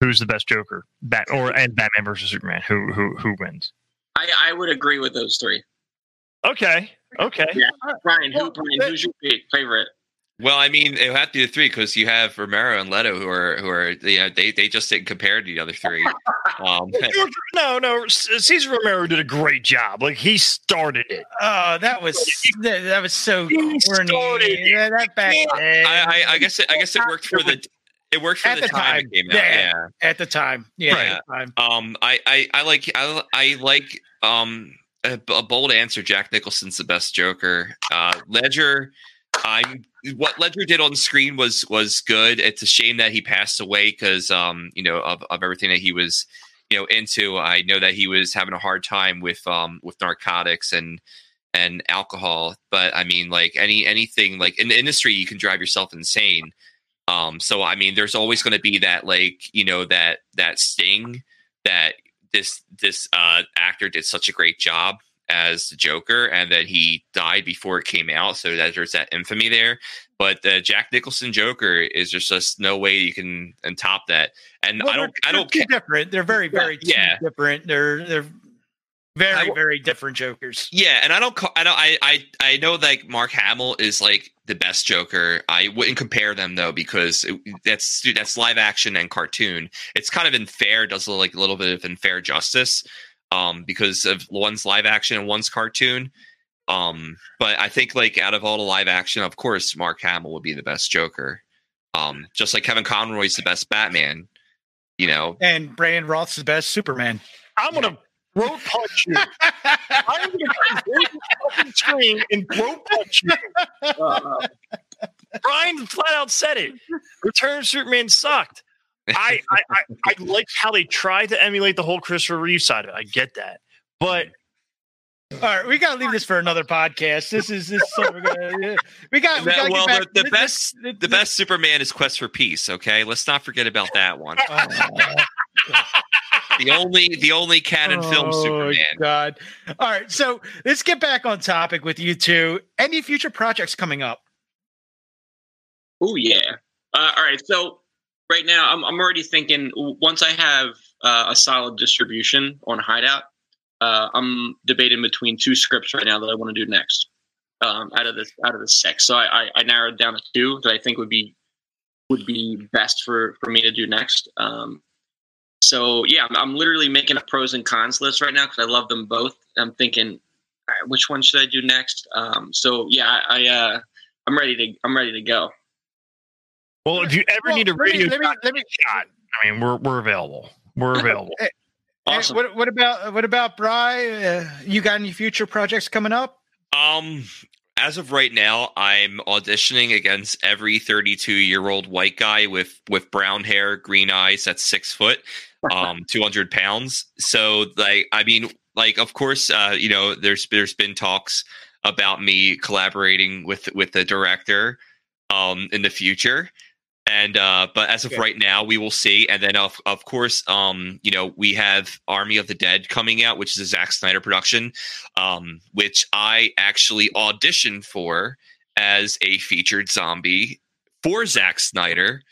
who's the best Joker, Bat or mm-hmm. and Batman versus Superman. Who who who wins? I, I would agree with those three. Okay, okay. Yeah. Brian, who Brian, who's your favorite? Well, I mean, it would have to be the three because you have Romero and Leto, who are who are you know they they just didn't compare to the other three. Um, No, no. Cesar Romero did a great job. Like he started it. Oh, that was that, that was so He corny. started it. Yeah, that back I, I I guess it, I guess it worked for the it worked for At the, the time, time, it came out. yeah. Yeah. at the time. Yeah, Right. at the time. Um, I, I, I like I, I like um a, a bold answer. Jack Nicholson's the best Joker. Uh, Ledger, I'm what Ledger did on screen was was good. It's a shame that he passed away because um you know of, of everything that he was you know into. I know that he was having a hard time with um with narcotics and and alcohol. But I mean, like any anything like in the industry, you can drive yourself insane. Um, so I mean, there's always going to be that like you know that that sting that this this uh, actor did such a great job as the Joker, and that he died before it came out, so that there's that infamy there. But the Jack Nicholson Joker is there's just no way you can and top that. And Well, I don't I don't they're ca- different. They're very, very Yeah. different. They're they're very, I very different Jokers. Yeah, and I don't. I don't. I. I. I know like Mark Hamill is like the best Joker. I wouldn't compare them though because it, that's that's live action and cartoon. It's kind of unfair. Does like a little bit of unfair justice, um, because of one's live action and one's cartoon. Um, but I think like out of all the live action, of course, Mark Hamill would be the best Joker. Um, just like Kevin Conroy's the best Batman. You know, And Brandon Routh's the best Superman. I'm gonna throat punch you. I'm gonna come right to the fucking screen and throat punch you. Uh, Brian flat out said it. Return of Superman sucked. I, I, I, I like how they tried to emulate the whole Christopher Reeve side of it. I get that. But All right, we gotta leave this for another podcast. This is this. So we're gonna, we got. We gotta well, get back. the, the this- best this- the best Superman is Quest for Peace. Okay, let's not forget about that one. Oh, the only the only canon film oh, Superman. God. All right, so let's get back on topic with you two. Any future projects coming up? Oh yeah. Uh, all right. So right now, I'm I'm already thinking. Once I have uh, a solid distribution on Hideout, uh, I'm debating between two scripts right now that I want to do next. Um, out of this out of the six, so I, I, I narrowed down to two that I think would be would be best for for me to do next. Um, so yeah, I'm, I'm literally making a pros and cons list right now because I love them both. I'm thinking, which one should I do next? Um, so yeah, I, I uh, I'm ready to I'm ready to go. Well, if you ever Well, need a let radio let me- shot, let me- shot, I mean, we're we're available. We're available. Awesome. what, what about what about Bry? Uh, you got any future projects coming up? Um, as of right now, I'm auditioning against every 32 year old white guy with with brown hair, green eyes, that's six foot, um, 200 pounds. So like, I mean, like, of course, uh, you know, there's there's been talks about me collaborating with with the director, um, in the future. And uh, but as of Okay. right now, we will see. And then of of course, um, you know, we have Army of the Dead coming out, which is a Zack Snyder production um, which I actually auditioned for as a featured zombie for Zack Snyder.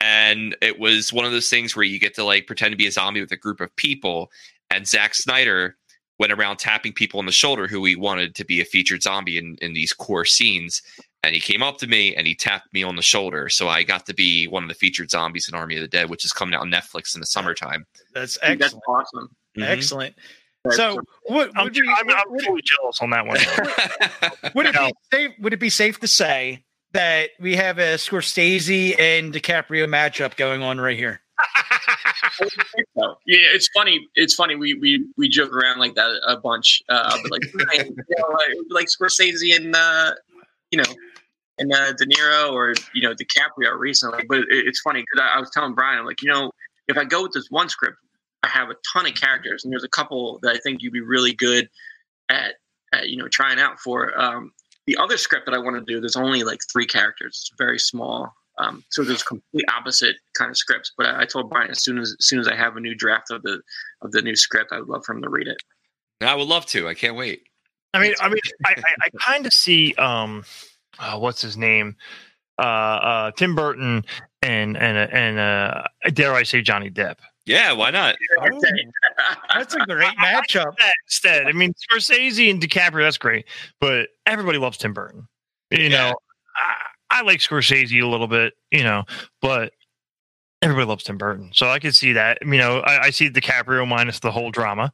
And it was one of those things where you get to like pretend to be a zombie with a group of people. And Zack Snyder went around tapping people on the shoulder who he wanted to be a featured zombie in, in these core scenes. And he came up to me and he tapped me on the shoulder. So I got to be one of the featured zombies in Army of the Dead, which is coming out on Netflix in the summertime. That's excellent. That's excellent. awesome. Mhm. Excellent. That's- So, what I'm, would, be, I'm, I'm would, fully jealous on that one. would it be safe? Would it be safe to say that we have a Scorsese and DiCaprio matchup going on right here? Yeah, it's funny. It's funny. We we we joke around like that a bunch. Uh, but like, you know, like, like Scorsese and uh, you know, and uh, De Niro or you know DiCaprio recently. But it, it's funny because I, I was telling Brian, I'm like, you know, if I go with this one script, I have a ton of characters, and there's a couple that I think you'd be really good at, at you know, trying out for. Um, the other script that I want to do, there's only like three characters. It's very small. Um, so there's complete opposite kind of scripts. But I, I told Brian as soon as as soon as I have a new draft of the of the new script, I would love for him to read it. I would love to. I can't wait. I mean, I mean, I, I, I kind of see, um, uh, what's his name, uh, uh, Tim Burton and and uh, and uh, dare I say Johnny Depp. Yeah, why not? Oh, that's a great matchup. Instead, I mean, Scorsese and DiCaprio, that's great, but everybody loves Tim Burton. You Yeah. know, I, I like Scorsese a little bit, you know, but everybody loves Tim Burton, so I could see that. You know, I, I see DiCaprio minus the whole drama,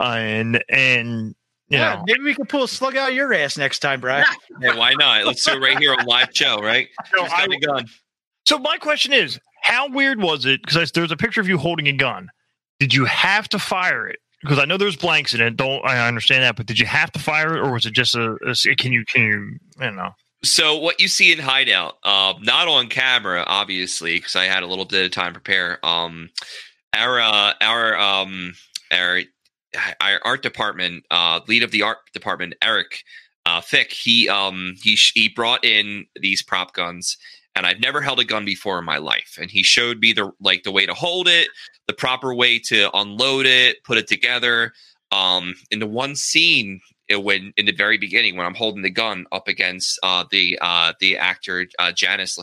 uh, and and you Yeah, know, maybe we can pull a slug out of your ass next time, Brian. Yeah, why not? Let's do it right here on live show, right? So Who's I- the gun? So my question is, how weird was it? Because there's a picture of you holding a gun. Did you have to fire it? Because I know there's blanks in it. Don't I understand that? But did you have to fire it, or was it just a? a can you can you? I don't know. So what you see in Hideout, um, not on camera, obviously, because I had a little bit of time to prepare. Um, our uh, our um, our our art department, uh, lead of the art department, Eric uh, Fick, he um he he brought in these prop guns, and I've never held a gun before in my life. And he showed me the like the way to hold it, the proper way to unload it, put it together. Um, in the one scene it, when in the very beginning when I'm holding the gun up against uh, the uh, the actor uh, Janice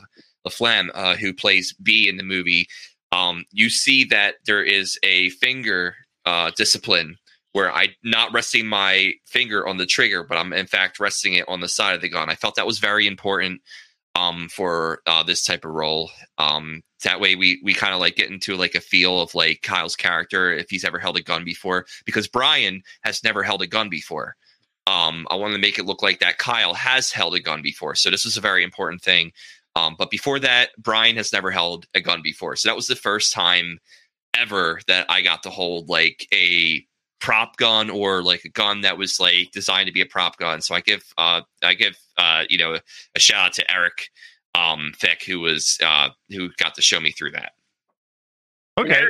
LaFlamme, uh, who plays B in the movie, um, you see that there is a finger uh, discipline where I'm not resting my finger on the trigger, but I'm in fact resting it on the side of the gun. I felt that was very important um, for uh, this type of role. Um, that way, we we kind of like get into like a feel of like Kyle's character if he's ever held a gun before, because Brian has never held a gun before. Um, I wanted to make it look like that Kyle has held a gun before, so this is a very important thing. Um, but before that, Brian has never held a gun before, so that was the first time ever that I got to hold like a prop gun or like a gun that was like designed to be a prop gun. So I give uh I give uh you know a shout out to Eric um Fick who was uh who got to show me through that. Okay.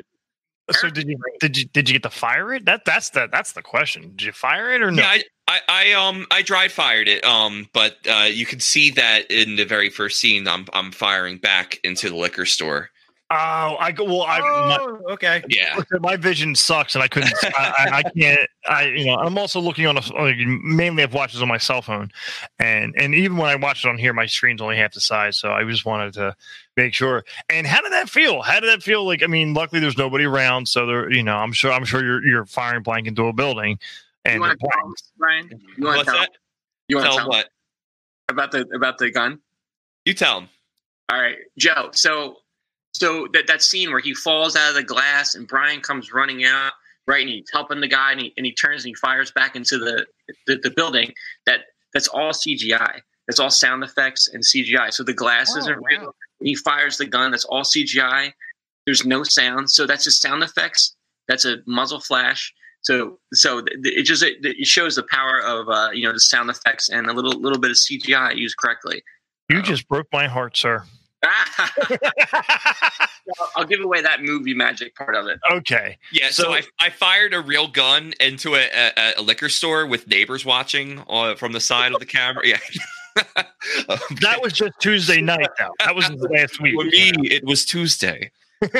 So did you did you did you get to fire it? That that's the that's the question. Did you fire it or no? Yeah, I, I, I um I dry fired it um but uh you can see that in the very first scene I'm I'm firing back into the liquor store. Oh, I go. Well, I my, Oh, okay. Yeah. Okay, my vision sucks, and I couldn't. I, I, I can't. I you know. I'm also looking on a. like, Mainly, I've watched this on my cell phone, and and even when I watch it on here, my screen's only half the size. So I just wanted to make sure. And how did that feel? How did that feel? Like, I mean, luckily there's nobody around, so there. You know, I'm sure. I'm sure you're you're firing blank into a building, You and want to tell him, Brian? You want to tell? that? You want to Tell tell what? about the about the gun? You tell him. All right, Joe. So, so that that scene where he falls out of the glass and Brian comes running out, right, and he's helping the guy, and he and he turns and he fires back into the the, the building. That that's all CGI. That's all sound effects and CGI. So the glass Oh, isn't wow. real. When he fires the gun, that's all CGI. There's no sound, so that's just sound effects. That's a muzzle flash. So, so th- th- it just it, it shows the power of uh, you know the sound effects and a little little bit of CGI used correctly. you just broke my heart, sir. I'll give away that movie magic part of it. okay. Yeah, so, So- I, I fired a real gun into a, a, a liquor store with neighbors watching uh, from the side of the camera. Yeah, That was just Tuesday night, though. That was last week. for me. It was Tuesday.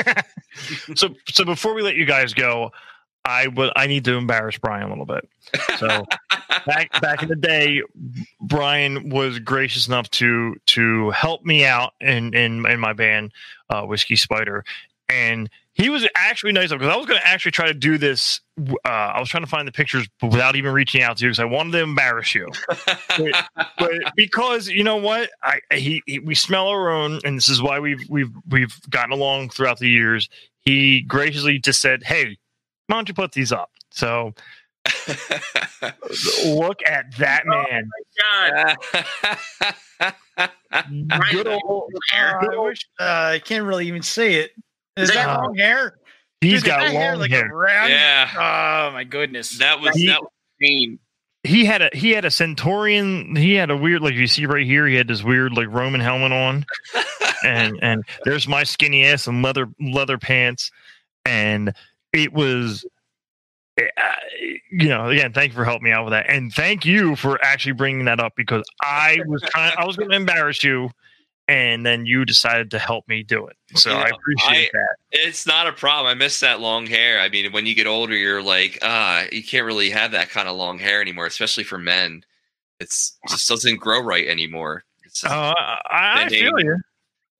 so so before we let you guys go, I would I need to embarrass Brian a little bit. So back back in the day, Brian was gracious enough to to help me out in in, in my band, uh, Whiskey Spider, and he was actually nice because I was going to actually try to do this. Uh, I was trying to find the pictures without even reaching out to you because I wanted to embarrass you. but, but because you know what, I he, he we smell our own, and this is why we've we've we've gotten along throughout the years. He graciously just said, "Hey, why don't you put these up?" So look at that man. God, Good old, Uh, I wish uh, I can't really even see it. Is Is that that- long hair? he's Dude, got that hair long like hair. around. Yeah. Oh my goodness. that was He- that. was- pain. He had a he had a Centurion. He had a weird like you see right here. He had this weird like Roman helmet on, and and there's my skinny ass and leather leather pants, and it was. uh, You know, again, thank you for helping me out with that, and thank you for actually bringing that up because I was trying. I was going to embarrass you, and then you decided to help me do it. So I appreciate that. It's not a problem. I miss that long hair. I mean, when you get older, you're like, ah, you can't really have that kind of long hair anymore, especially for men. It's just doesn't grow right anymore. It's Uh, I, I feel you.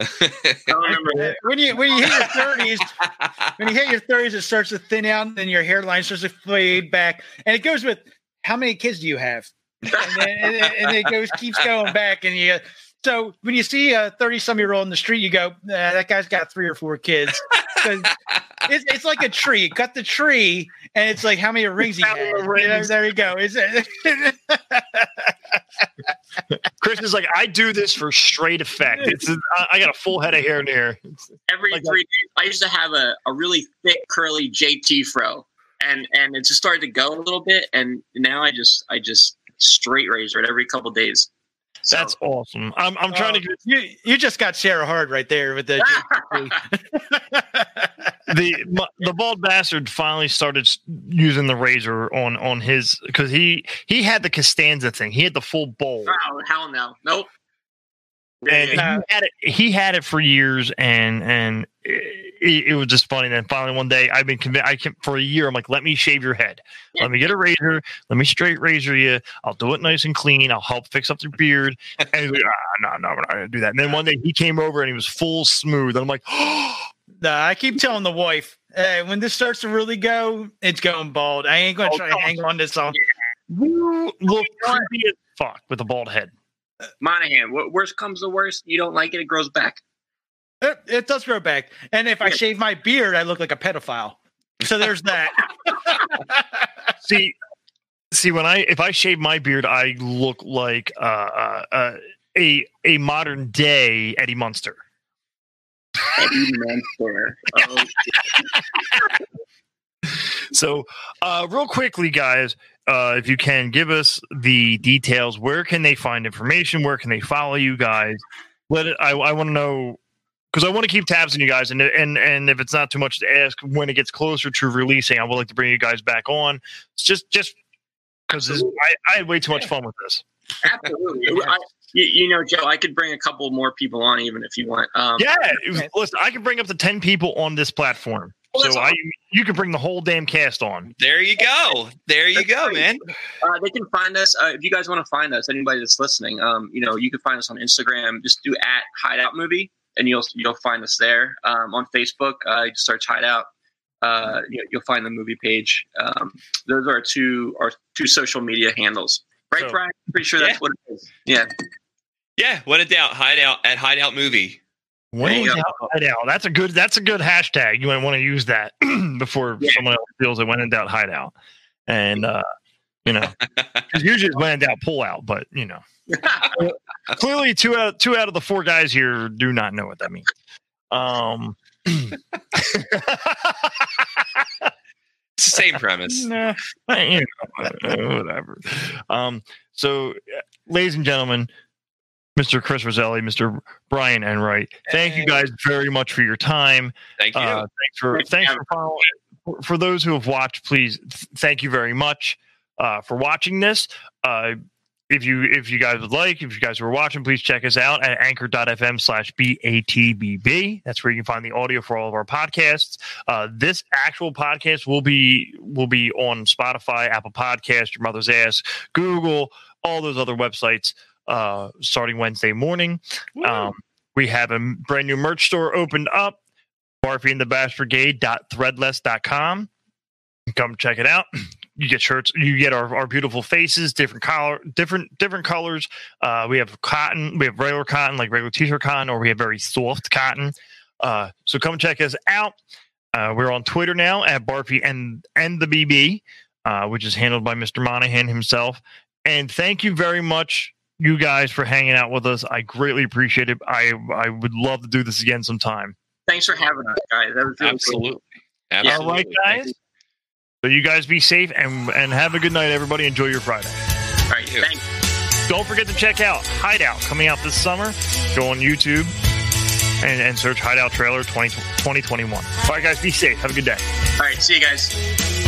I when you when you hit your thirties, when you hit your thirties, it starts to thin out, and then your hairline starts to fade back, and it goes with how many kids do you have, and then and, and it goes keeps going back, and you. So when you see a thirty-some-year-old in the street, you go, nah, "That guy's got three or four kids." It's, it's like a tree. You cut the tree, and it's like how many rings he How has. You know, rings. there you go. Is it? Chris is like, I do this for straight effect. It's I, I got a full head of hair in here. It's- Every Like a- three days, I used to have a, a really thick, curly JT fro, and and it just started to go a little bit, and now I just I just straight razor it every couple days. So, That's awesome. I'm I'm trying to Oh, get you. You just got Sarah Hard right there with the. the m- the bald bastard finally started using the razor on on his because he he had the Costanza thing. He had the full bowl. oh hell no, nope. and Yeah, he had it. He had it for years, and and it, it was just funny. And then finally one day, I've been convinced. I can for a year. I'm like, let me shave your head. Let me get a razor. Let me straight razor you. I'll do it nice and clean. I'll help fix up your beard. And he's like, ah, no, no, we're not gonna do that. And then one day he came over and he was full smooth. And I'm like, oh, Nah, I keep telling the wife, hey, when this starts to really go, it's going bald. I ain't gonna Oh, try no. to hang on this on. you look creepy as fuck with a bald head. Monahan, what worst comes to worst, you don't like it, it grows back. It, it does grow back. And if I shave my beard, I look like a pedophile. So there's that. See, see, when I if I shave my beard, I look like uh, uh, uh, a a modern day Eddie Munster. Eddie Munster. Oh, So, uh, real quickly, guys, uh, if you can give us the details, where can they find information? Where can they follow you guys? Let it. I, I want to know because I want to keep tabs on you guys, and and and if it's not too much to ask, when it gets closer to releasing, I would like to bring you guys back on. It's just just because I, I had way too much fun with this. absolutely. I, you, you know, Joe, I could bring a couple more people on even if you want. Um, Yeah, it was- listen, I can bring up to ten people on this platform, Well, that's so I you can bring the whole damn cast on. There you go. There you That's go, great. man. Uh, they can find us uh, if you guys want to find us. Anybody that's listening, um, you know, you can find us on Instagram. Just do at Hideout Movie, and you'll you'll find us there. Um, on Facebook, uh, you just search Hideout. Uh, you, you'll find the movie page. Um, those are two our two social media handles, right, So- Brian? Pretty sure that's Yeah. what it is. Yeah, Yeah, when in doubt, hideout at hideout movie. When in doubt, hideout. That's a good. That's a good hashtag. You might want to use that before Yeah. someone else feels it. When in doubt, hideout. And uh, you know, usually it's when in doubt, pull out. But you know, clearly two out two out of the four guys here do not know what that means. Um. It's the same premise. nah, you know, whatever. Um. So, uh, ladies and gentlemen. Mr. Chris Roselli, Mr. Brian Enright, thank you guys very much for your time. Thank you. Uh, thanks for Thanks for thanks having for following. For, for those who have watched, please th- thank you very much uh, for watching this. Uh, if you if you guys would like, if you guys were watching, please check us out at anchor.fm slash BATBB. That's where you can find the audio for all of our podcasts. Uh, this actual podcast will be will be on Spotify, Apple Podcast, Your Mother's Ass, Google, all those other websites uh, starting Wednesday morning. Um, we have a brand new merch store opened up, Barfy and the Bash Brigade.threadless.com. Come check it out. You get shirts, you get our, our beautiful faces, different color, different different colors. Uh, we have cotton, we have regular cotton, like regular t-shirt cotton, or we have very soft cotton. Uh, so come check us out. Uh, we're on Twitter now at Barfy and and the BB, uh, which is handled by Mr. Monahan himself. And thank you very much, you guys, for hanging out with us. I greatly appreciate it. I I would love to do this again sometime. Thanks for having us, guys. That was really. Absolutely. Yeah. Absolutely. All right, guys. So you guys be safe and and have a good night, everybody. Enjoy your Friday. All right, you. thanks. Don't forget to check out Hideout coming out this summer. Go on YouTube and, and search Hideout Trailer 20, 2021. All right, guys, be safe. Have a good day. All right, see you guys.